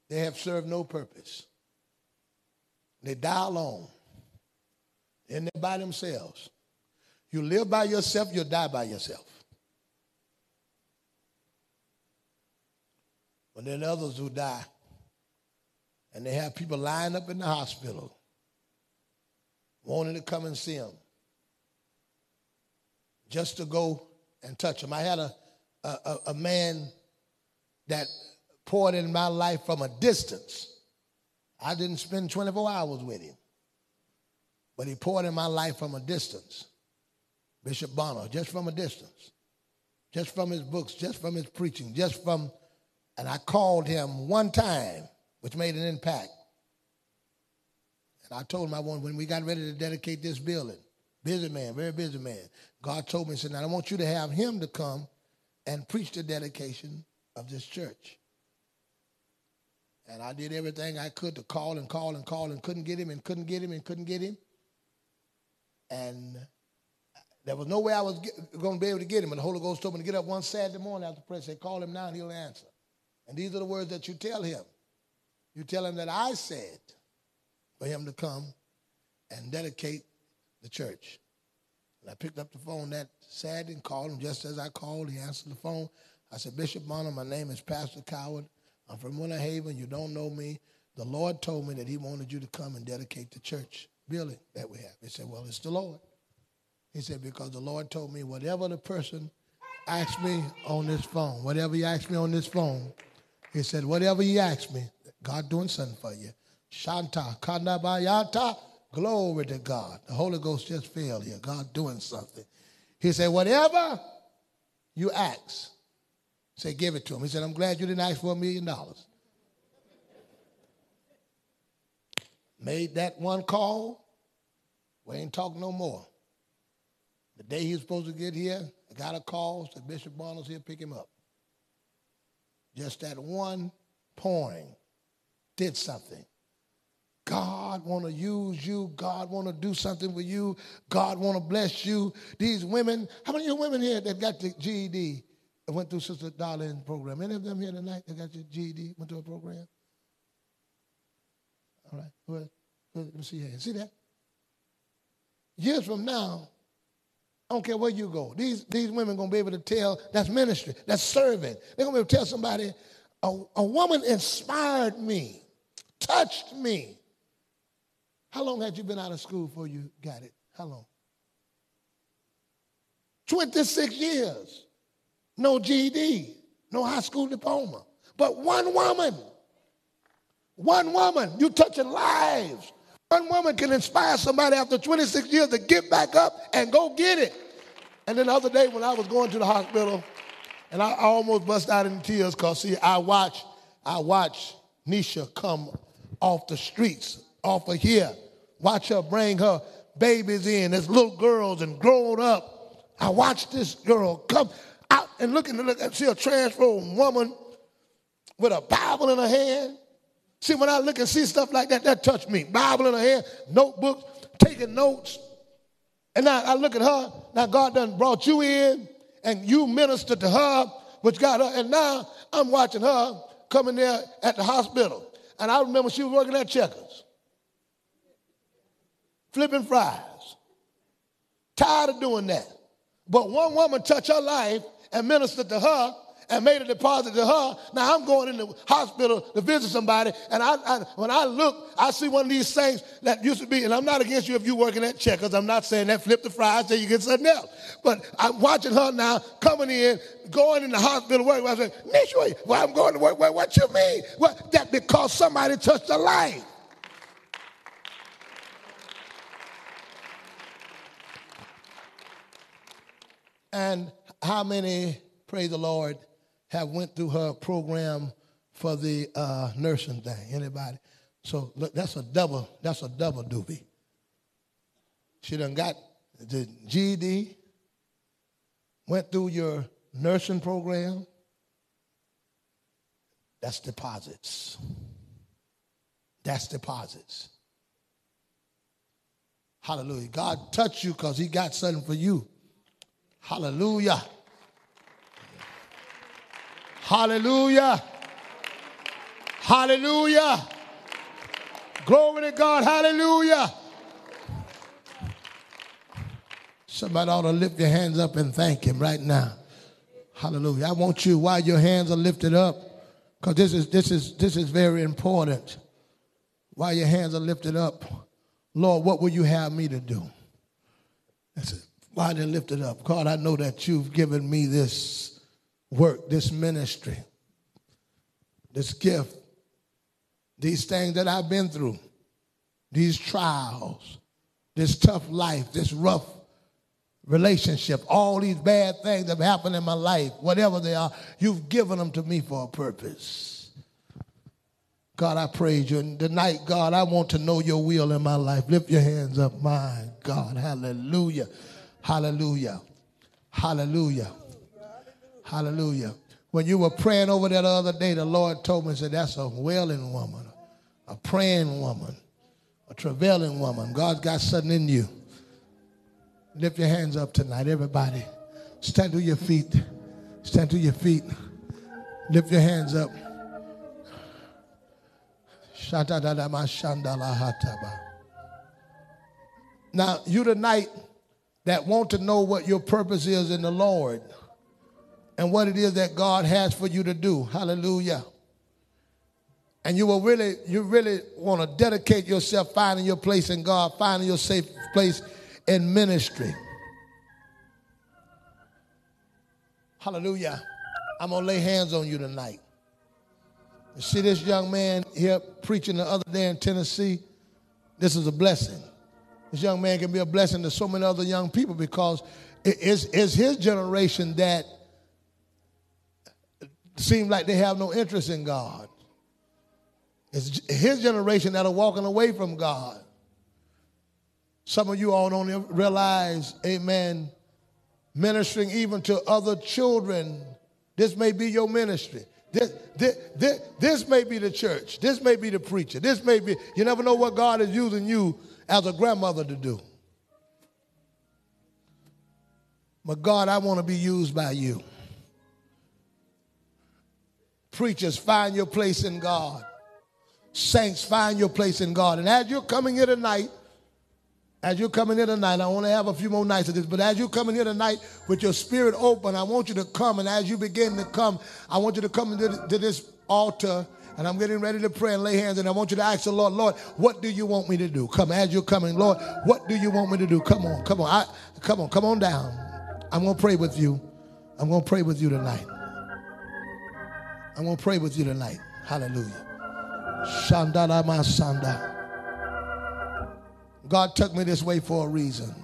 They have served no purpose. They die alone and they're by themselves. You live by yourself, you'll die by yourself. But then others who die, and they have people lying up in the hospital wanting to come and see them just to go and touch them. I had a, a, a man that poured in my life from a distance. I didn't spend 24 hours with him but he poured in my life from a distance. Bishop Bonner, just from a distance, just from his books, just from his preaching, just from, and I called him one time, which made an impact. And I told him I want when we got ready to dedicate this building, busy man, very busy man. God told me, he said, now I want you to have him to come and preach the dedication of this church. And I did everything I could to call and call and call and couldn't get him and couldn't get him and couldn't get him. And there was no way I was going to be able to get him. And the Holy Ghost told me to get up one Saturday morning after prayer, say, call him now and he'll answer. And these are the words that you tell him. You tell him that I said for him to come and dedicate the church. And I picked up the phone that Saturday and called him just as I called. He answered the phone. I said, Bishop Bonner, my name is Pastor Coward. I'm from Winter Haven. You don't know me. The Lord told me that He wanted you to come and dedicate the church building that we have. He said, Well, it's the Lord. He said, Because the Lord told me whatever the person asked me on this phone, whatever you asked me on this phone, He said, Whatever you asked me, God doing something for you. Shanta, Kandabayata, glory to God. The Holy Ghost just fell here. God doing something. He said, Whatever you ask, Say, give it to him. He said, I'm glad you didn't ask for a million dollars. Made that one call. We ain't talk no more. The day he was supposed to get here, I got a call, said Bishop Bonner's here, pick him up. Just that one pouring did something. God want to use you. God want to do something with you. God want to bless you. These women, how many of you women here that got the GED? and went through Sister Darlene's program. Any of them here tonight that got your GED, went to a program? All right. Well, let me see here. See that? Years from now, I don't care where you go. These, these women going to be able to tell that's ministry, that's serving. They're going to be able to tell somebody, a, a woman inspired me, touched me. How long had you been out of school before you got it? How long? 26 years no GED, no high school diploma. But one woman, one woman, you touching lives. One woman can inspire somebody after 26 years to get back up and go get it. And then the other day when I was going to the hospital, and I almost bust out in tears because see, I watch, I watch Nisha come off the streets, off of here. Watch her bring her babies in as little girls and grown up. I watched this girl come out and looking to look and see a transformed woman with a Bible in her hand. See, when I look and see stuff like that, that touched me. Bible in her hand, notebooks, taking notes. And now I look at her. Now God done brought you in and you ministered to her, which got her. And now I'm watching her coming there at the hospital. And I remember she was working at Checkers, flipping fries. Tired of doing that. But one woman touched her life and ministered to her and made a deposit to her. Now I'm going in the hospital to visit somebody, and I, I, when I look, I see one of these things that used to be, and I'm not against you if you're working at Checkers. I'm not saying that flip the fries till you get something else. But I'm watching her now coming in, going in the hospital work. I say, Nisha, well, I'm going to work. Well, what you mean? Well, that because somebody touched her life. And how many, praise the Lord, have went through her program for the uh, nursing thing? Anybody? So look, that's a double, that's a double doobie. She done got the GED, went through your nursing program. That's deposits. That's deposits. Hallelujah. God touched you because he got something for you. Hallelujah. Hallelujah. Hallelujah. Glory to God. Hallelujah. Somebody ought to lift your hands up and thank him right now. Hallelujah. I want you while your hands are lifted up, because this is this is this is very important. While your hands are lifted up, Lord, what will you have me to do? That's it. Why they lifted up? God, I know that you've given me this work, this ministry, this gift, these things that I've been through, these trials, this tough life, this rough relationship, all these bad things that have happened in my life, whatever they are, you've given them to me for a purpose. God, I praise you. And tonight, God, I want to know your will in my life. Lift your hands up, my God. Hallelujah. Hallelujah. Hallelujah. Hallelujah. When you were praying over that other day, the Lord told me, said, that's a wailing woman, a praying woman, a travailing woman. God's got something in you. Lift your hands up tonight, everybody. Stand to your feet. Stand to your feet. Lift your hands up. Now, you tonight that want to know what your purpose is in the Lord and what it is that God has for you to do. Hallelujah. And you will really, you really want to dedicate yourself finding your place in God, finding your safe place in ministry. Hallelujah. I'm going to lay hands on you tonight. You see this young man here preaching the other day in Tennessee? This is a blessing. This young man can be a blessing to so many other young people because it's, it's his generation that seem like they have no interest in God. It's his generation that are walking away from God. Some of you all don't realize, amen, ministering even to other children. This may be your ministry. This, this, this, this, may be the church. This may be the preacher. This may be, you never know what God is using you as a grandmother to do. But God, I want to be used by you. Preachers, find your place in God. Saints, find your place in God. And as you're coming here tonight, as you're coming here tonight, I only have a few more nights of this, but as you're coming here tonight with your spirit open, I want you to come. And as you begin to come, I want you to come to, this altar. And I'm getting ready to pray and lay hands. And I want you to ask the Lord, Lord, what do you want me to do? Come as you're coming, Lord, what do you want me to do? Come on, come on, I, come on, come on down. I'm going to pray with you. I'm going to pray with you tonight. I'm going to pray with you tonight. Hallelujah. Shandala Masanda. God took me this way for a reason.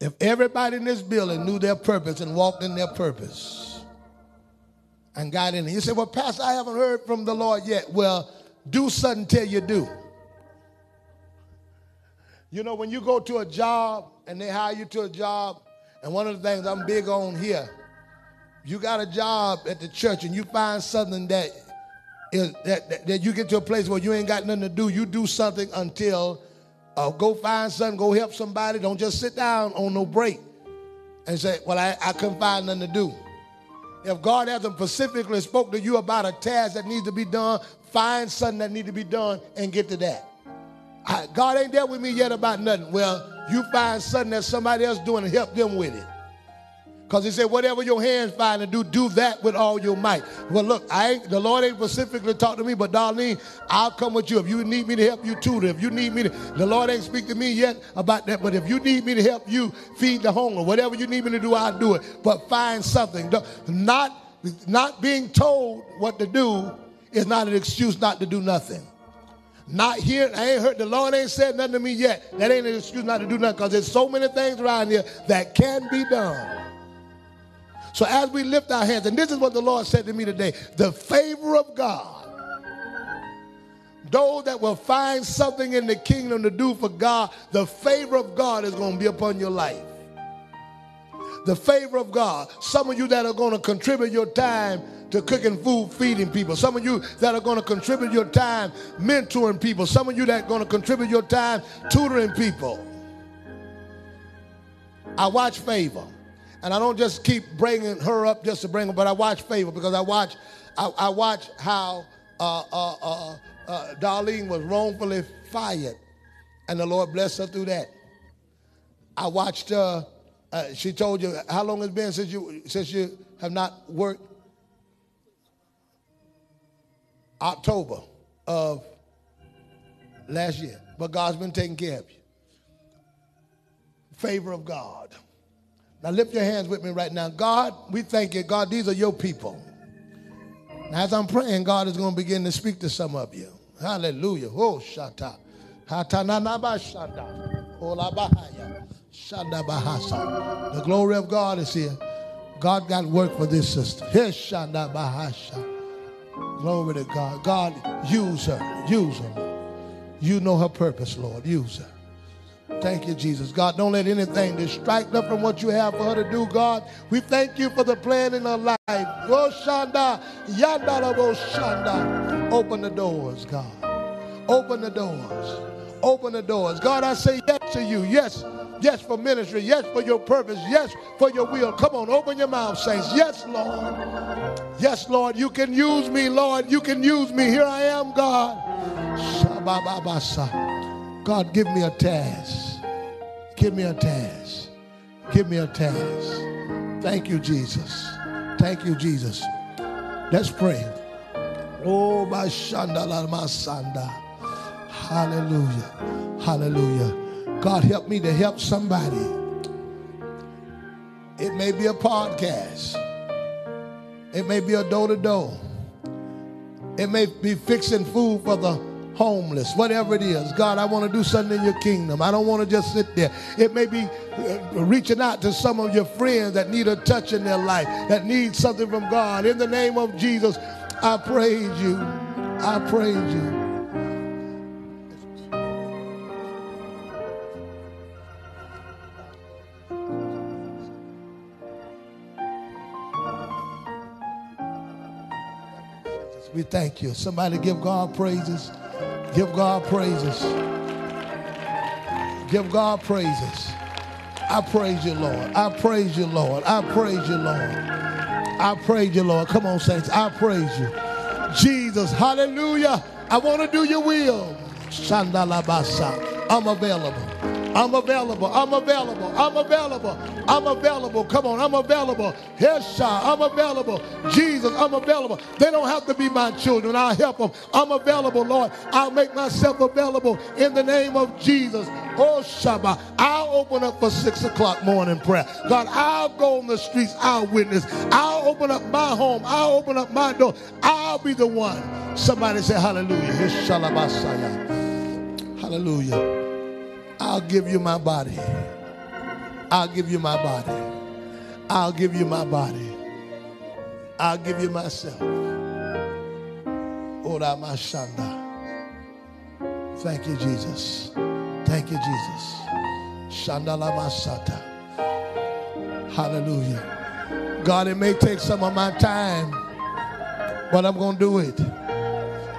If everybody in this building knew their purpose and walked in their purpose and got in it, you say, Well, Pastor, I haven't heard from the Lord yet. Well, do something till you do. You know, when you go to a job and they hire you to a job, and one of the things I'm big on here, you got a job at the church and you find something that is that, that, that you get to a place where you ain't got nothing to do. You do something until uh, go find something, go help somebody. Don't just sit down on no break and say, Well, I, I couldn't find nothing to do. If God hasn't specifically spoke to you about a task that needs to be done, find something that needs to be done and get to that. I, God ain't dealt with me yet about nothing. Well, you find something that somebody else doing and help them with it. Because he said, whatever your hands find to do, do that with all your might. Well, look, I ain't, the Lord ain't specifically talked to me, but Darlene, I'll come with you. If you need me to help you tutor, if you need me to, the Lord ain't speak to me yet about that, but if you need me to help you feed the hunger, whatever you need me to do, I'll do it. But find something. Not, not being told what to do is not an excuse not to do nothing. Not here, I ain't heard, the Lord ain't said nothing to me yet. That ain't an excuse not to do nothing because there's so many things around here that can be done. So as we lift our hands, and this is what the Lord said to me today the favor of God, those that will find something in the kingdom to do for God, the favor of God is going to be upon your life. The favor of God. Some of you that are going to contribute your time to cooking food, feeding people. Some of you that are going to contribute your time mentoring people. Some of you that are going to contribute your time tutoring people. I watch favor. And I don't just keep bringing her up just to bring her, but I watch favor because I watch, I, I watch how uh, uh, uh, uh, Darlene was wrongfully fired, and the Lord blessed her through that. I watched her. Uh, she told you how long it's been since you since you have not worked. October of last year, but God's been taking care of you. Favor of God. Now lift your hands with me right now. God, we thank you. God, these are your people. As I'm praying, God is going to begin to speak to some of you. Hallelujah. Oh, shata. Hatananabashanda. Olabahaya. Oh, Shandabahasa. The glory of God is here. God got work for this sister. Hishandabahasha. Glory to God. God, use her. Use her. You know her purpose, Lord. Use her. Thank you, Jesus. God, don't let anything distract her from what you have for her to do, God. We thank you for the plan in her life. Go Shanda, Yandalabo Open the doors, God. Open the doors. Open the doors. God, I say yes to you. Yes. Yes for ministry. Yes for your purpose. Yes for your will. Come on, open your mouth, saints. Yes, Lord. Yes, Lord. You can use me, Lord. You can use me. Here I am, God. God, give me a task. Give me a task. Give me a task. Thank you, Jesus. Thank you, Jesus. Let's pray. Oh, my Shanda, my Sanda. Hallelujah. Hallelujah. God, help me to help somebody. It may be a podcast, it may be a door to door, it may be fixing food for the homeless, whatever it is. God, I want to do something in your kingdom. I don't want to just sit there. It may be uh, reaching out to some of your friends that need a touch in their life, that need something from God. In the name of Jesus, I praise you. I praise you. We thank you. Somebody give God praises. Give God praises. Give God praises. I praise you, Lord. I praise you, Lord. I praise you, Lord. I praise you, Lord. Come on, saints. I praise you. Jesus, hallelujah. I want to do your will. Shandalabasa. I'm available. I'm available. I'm available. I'm available. I'm available. Come on, I'm available. Hesha, I'm available. Jesus, I'm available. They don't have to be my children. I'll help them. I'm available, Lord. I'll make myself available in the name of Jesus. Oh, Shabbat. I'll open up for six o'clock morning prayer. God, I'll go on the streets. I'll witness. I'll open up my home. I'll open up my door. I'll be the one. Somebody say hallelujah. Hallelujah. I'll give you my body. I'll give you my body. I'll give you my body. I'll give you myself. Ora mashanda. Thank you, Jesus. Thank you, Jesus. Shandala masata. Hallelujah. God, it may take some of my time, but I'm going to do it.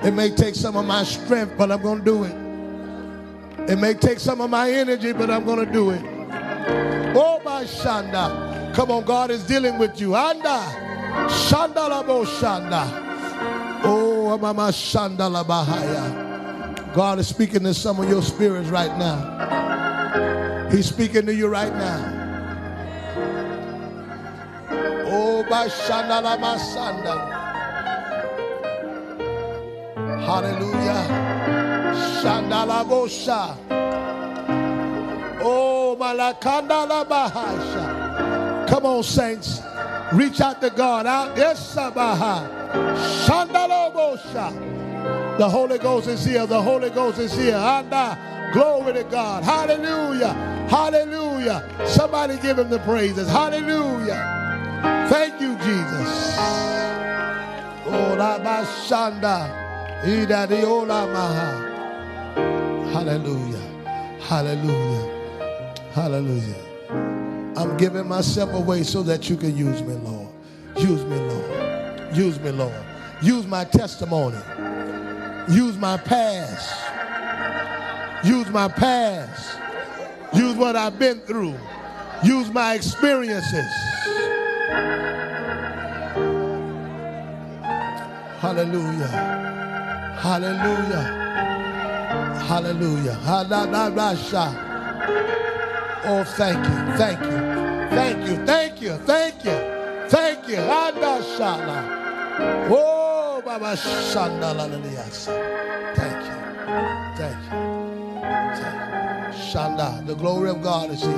It may take some of my strength, but I'm going to do it. It may take some of my energy, but I'm going to do it. Oh, my Shanda. Come on, God is dealing with you. Anda. Shanda Shanda. Oh, Mama Shanda la Bahaya. God is speaking to some of your spirits right now. He's speaking to you right now. Oh, by Shanda la Masanda. Hallelujah. Shandalabosha. Oh, Malakanda Bahasha. Come on, saints. Reach out to God. Out. Yes, Sabaha. Shandalabosha. The Holy Ghost is here. The Holy Ghost is here. Anda. Glory to God. Hallelujah. Hallelujah. Somebody give him the praises. Hallelujah. Thank you, Jesus. Oh, Rabashanda. Ida Diola Maha. Hallelujah. Hallelujah. Hallelujah. I'm giving myself away so that you can use me, Lord. Use me, Lord. Use me, Lord. Use my testimony. Use my past. Use my past. Use what I've been through. Use my experiences. Hallelujah. Hallelujah. Hallelujah. Oh, thank you. Thank you. Thank you. Thank you. Thank you. Thank you. Oh, Baba Thank you. Thank you. Thank you. Shanda. The glory of God is here.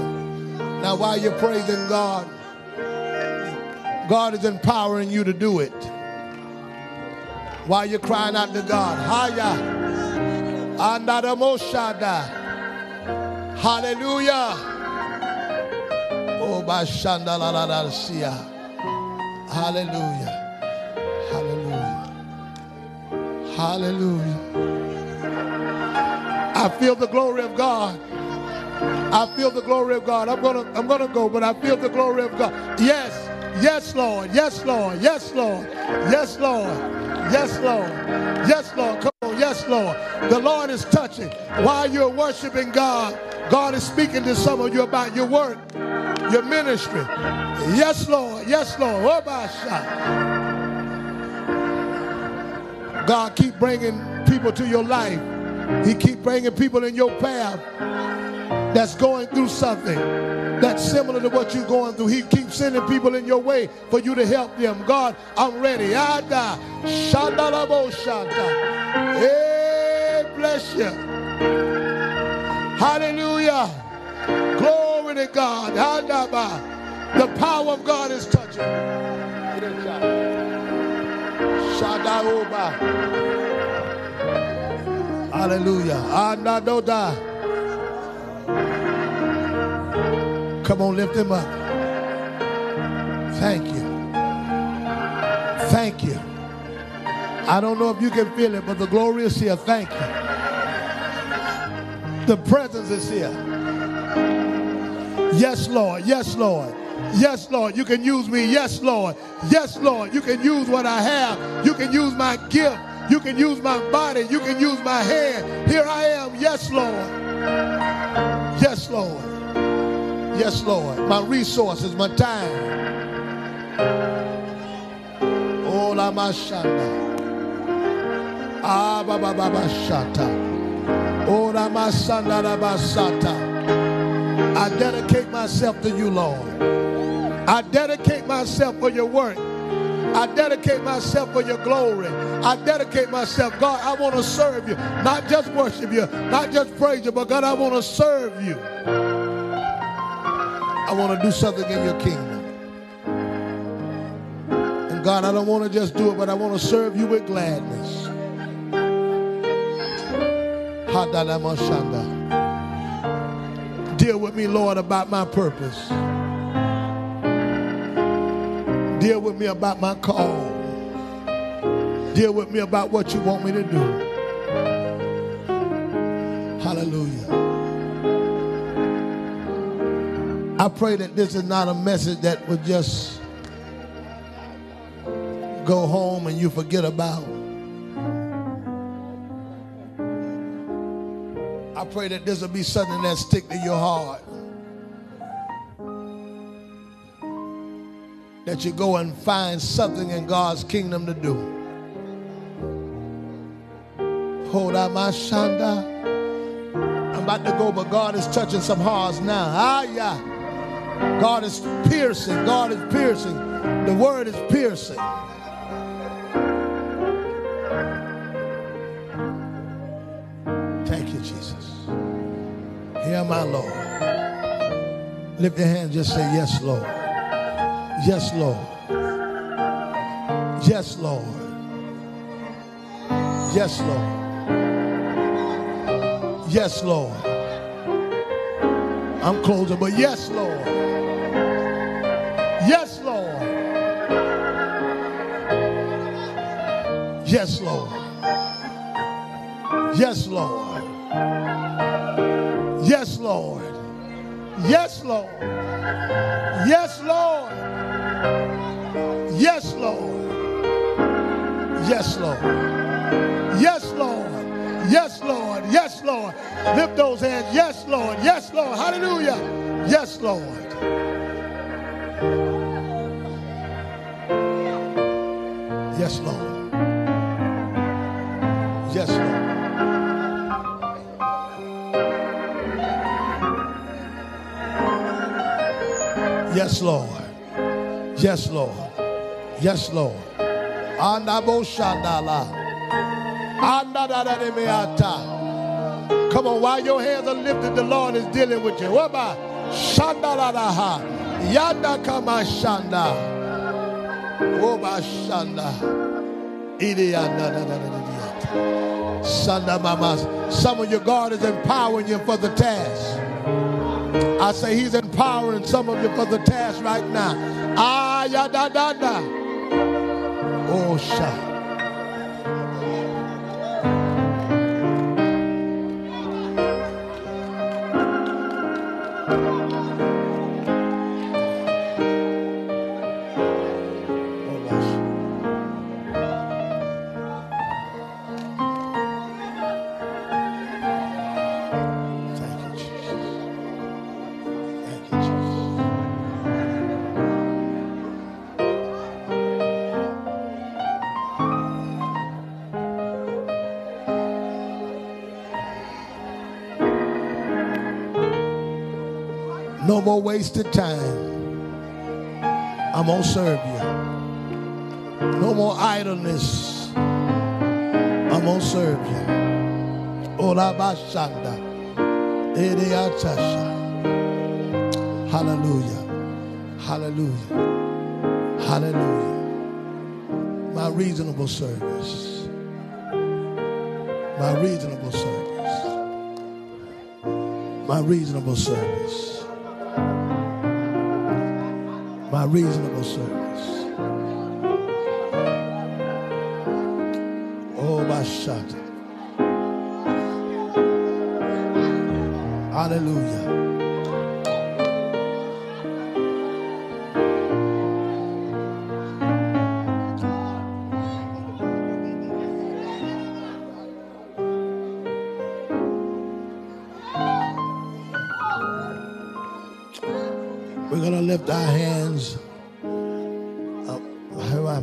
Now, while you're praising God, God is empowering you to do it. While you're crying out to God, Haya. Andadamoshada. Hallelujah. Oh, Bashanda la la. Hallelujah. Hallelujah. Hallelujah. I feel the glory of God. I feel the glory of God. I'm gonna I'm gonna go, but I feel the glory of God. Yes, yes, Lord, yes, Lord, yes, Lord, yes, Lord, yes, Lord, yes, Lord. Come yes, Lord. The Lord is touching. While you're worshiping God, God is speaking to some of you about your work, your ministry. Yes, Lord, yes, Lord. Oh, God keep bringing people to your life. He keep bringing people in your path that's going through something that's similar to what you're going through. He keeps sending people in your way for you to help them. God, I'm ready. Ah, Ada, shandalabo shanta. Hey, eh, bless you. Hallelujah. Glory to God. The power of God is touching. Hallelujah. Anadoda. Come on, lift him up. Thank you. Thank you. I don't know if you can feel it, but the glory is here. Thank you. The presence is here. Yes, Lord. Yes, Lord. Yes, Lord. You can use me. Yes, Lord. Yes, Lord. You can use what I have. You can use my gift. You can use my body. You can use my hand. Here I am. Yes, Lord. Yes, Lord. Yes, Lord. My resources, my time. Oh, la. Ah, masanda la basata. I dedicate myself to you, Lord. I dedicate myself for your work. I dedicate myself for your glory. I dedicate myself. God, I want to serve you. Not just worship you, not just praise you, but God, I want to serve you. I want to do something in your kingdom. And God, I don't want to just do it, but I want to serve you with gladness. Deal with me, Lord, about my purpose. Deal with me about my call. Deal with me about what you want me to do. Hallelujah. I pray that this is not a message that would just go home and you forget about. I pray that this will be something that stick to your heart. That you go and find something in God's kingdom to do. Hold out my shanda. I'm about to go, but God is touching some hearts now. Ah, yeah. God is piercing. God is piercing. The word is piercing. Hear my Lord. Lift your hand, just say, Yes, Lord. Yes, Lord. Yes, Lord. Yes, Lord. Yes, Lord. I'm closing, but yes, Lord. Yes, Lord. Yes, Lord. Yes, Lord. Lord. Yes, Lord. Yes, Lord. Yes, Lord. Yes, Lord. Yes, Lord. Yes, Lord. Yes, Lord. Lift those hands. Yes, Lord. Yes, Lord. Hallelujah. Yes, Lord. Yes, Lord. Yes, Lord. Yes, Lord. Yes, Lord. Yes, Lord. Come on, while your hands are lifted, the Lord is dealing with you. What about shandaladaha? Yanda kama shanda. Oba shanda. Idi yanda da da da da da. Sanda mamas. Some of your God is empowering you for the task. I say he's empowering some of you for the task right now. Ah, ya da da da. Oh, sha. Wasted time. I'm going to serve you. No more idleness. I'm going to serve you. Hallelujah. Hallelujah. Hallelujah. My reasonable service. My reasonable service. My reasonable service. My reasonable service. Oh, my Hallelujah.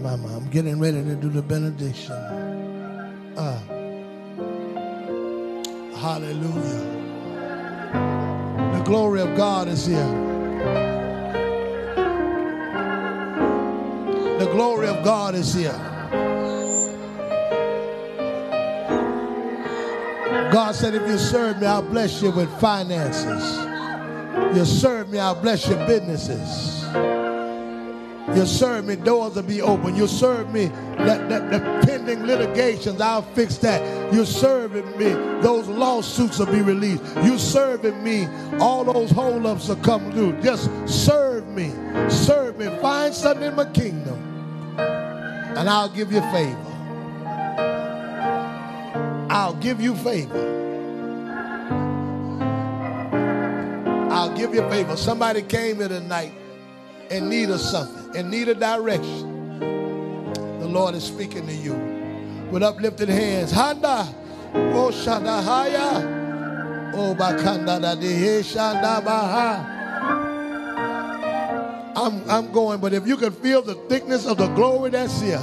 How am I? I'm getting ready to do the benediction. Uh, hallelujah. The glory of God is here. The glory of God is here. God said, if you serve me, I'll bless you with finances. You serve me, I'll bless your businesses. You serve me, doors will be open. You'll serve me, that, that, the pending litigations, I'll fix that. You're serving me, those lawsuits will be released. You're serving me, all those holdups will come through. Just serve me, serve me. Find something in my kingdom, and I'll give you favor. I'll give you favor. I'll give you favor. Somebody came here tonight in need of something, in need of direction. The Lord is speaking to you with uplifted hands. Handa, oh shanda haya, oh bakanda da de shanda baha. I'm I'm going, but if you can feel the thickness of the glory that's here,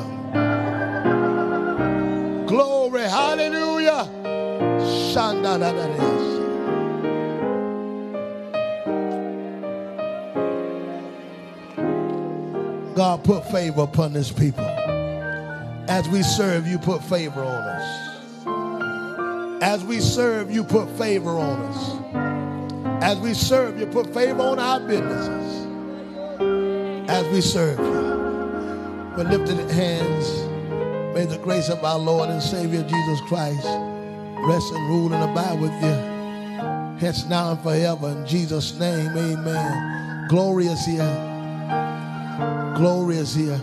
glory, hallelujah, shanda God, put favor upon this people. As we serve, you put favor on us. As we serve, you put favor on us. As we serve, you put favor on our businesses. As we serve you, with lifted hands, may the grace of our Lord and Savior Jesus Christ rest and rule and abide with you. Hence now and forever. In Jesus' name, amen. Glorious here. Glory is here.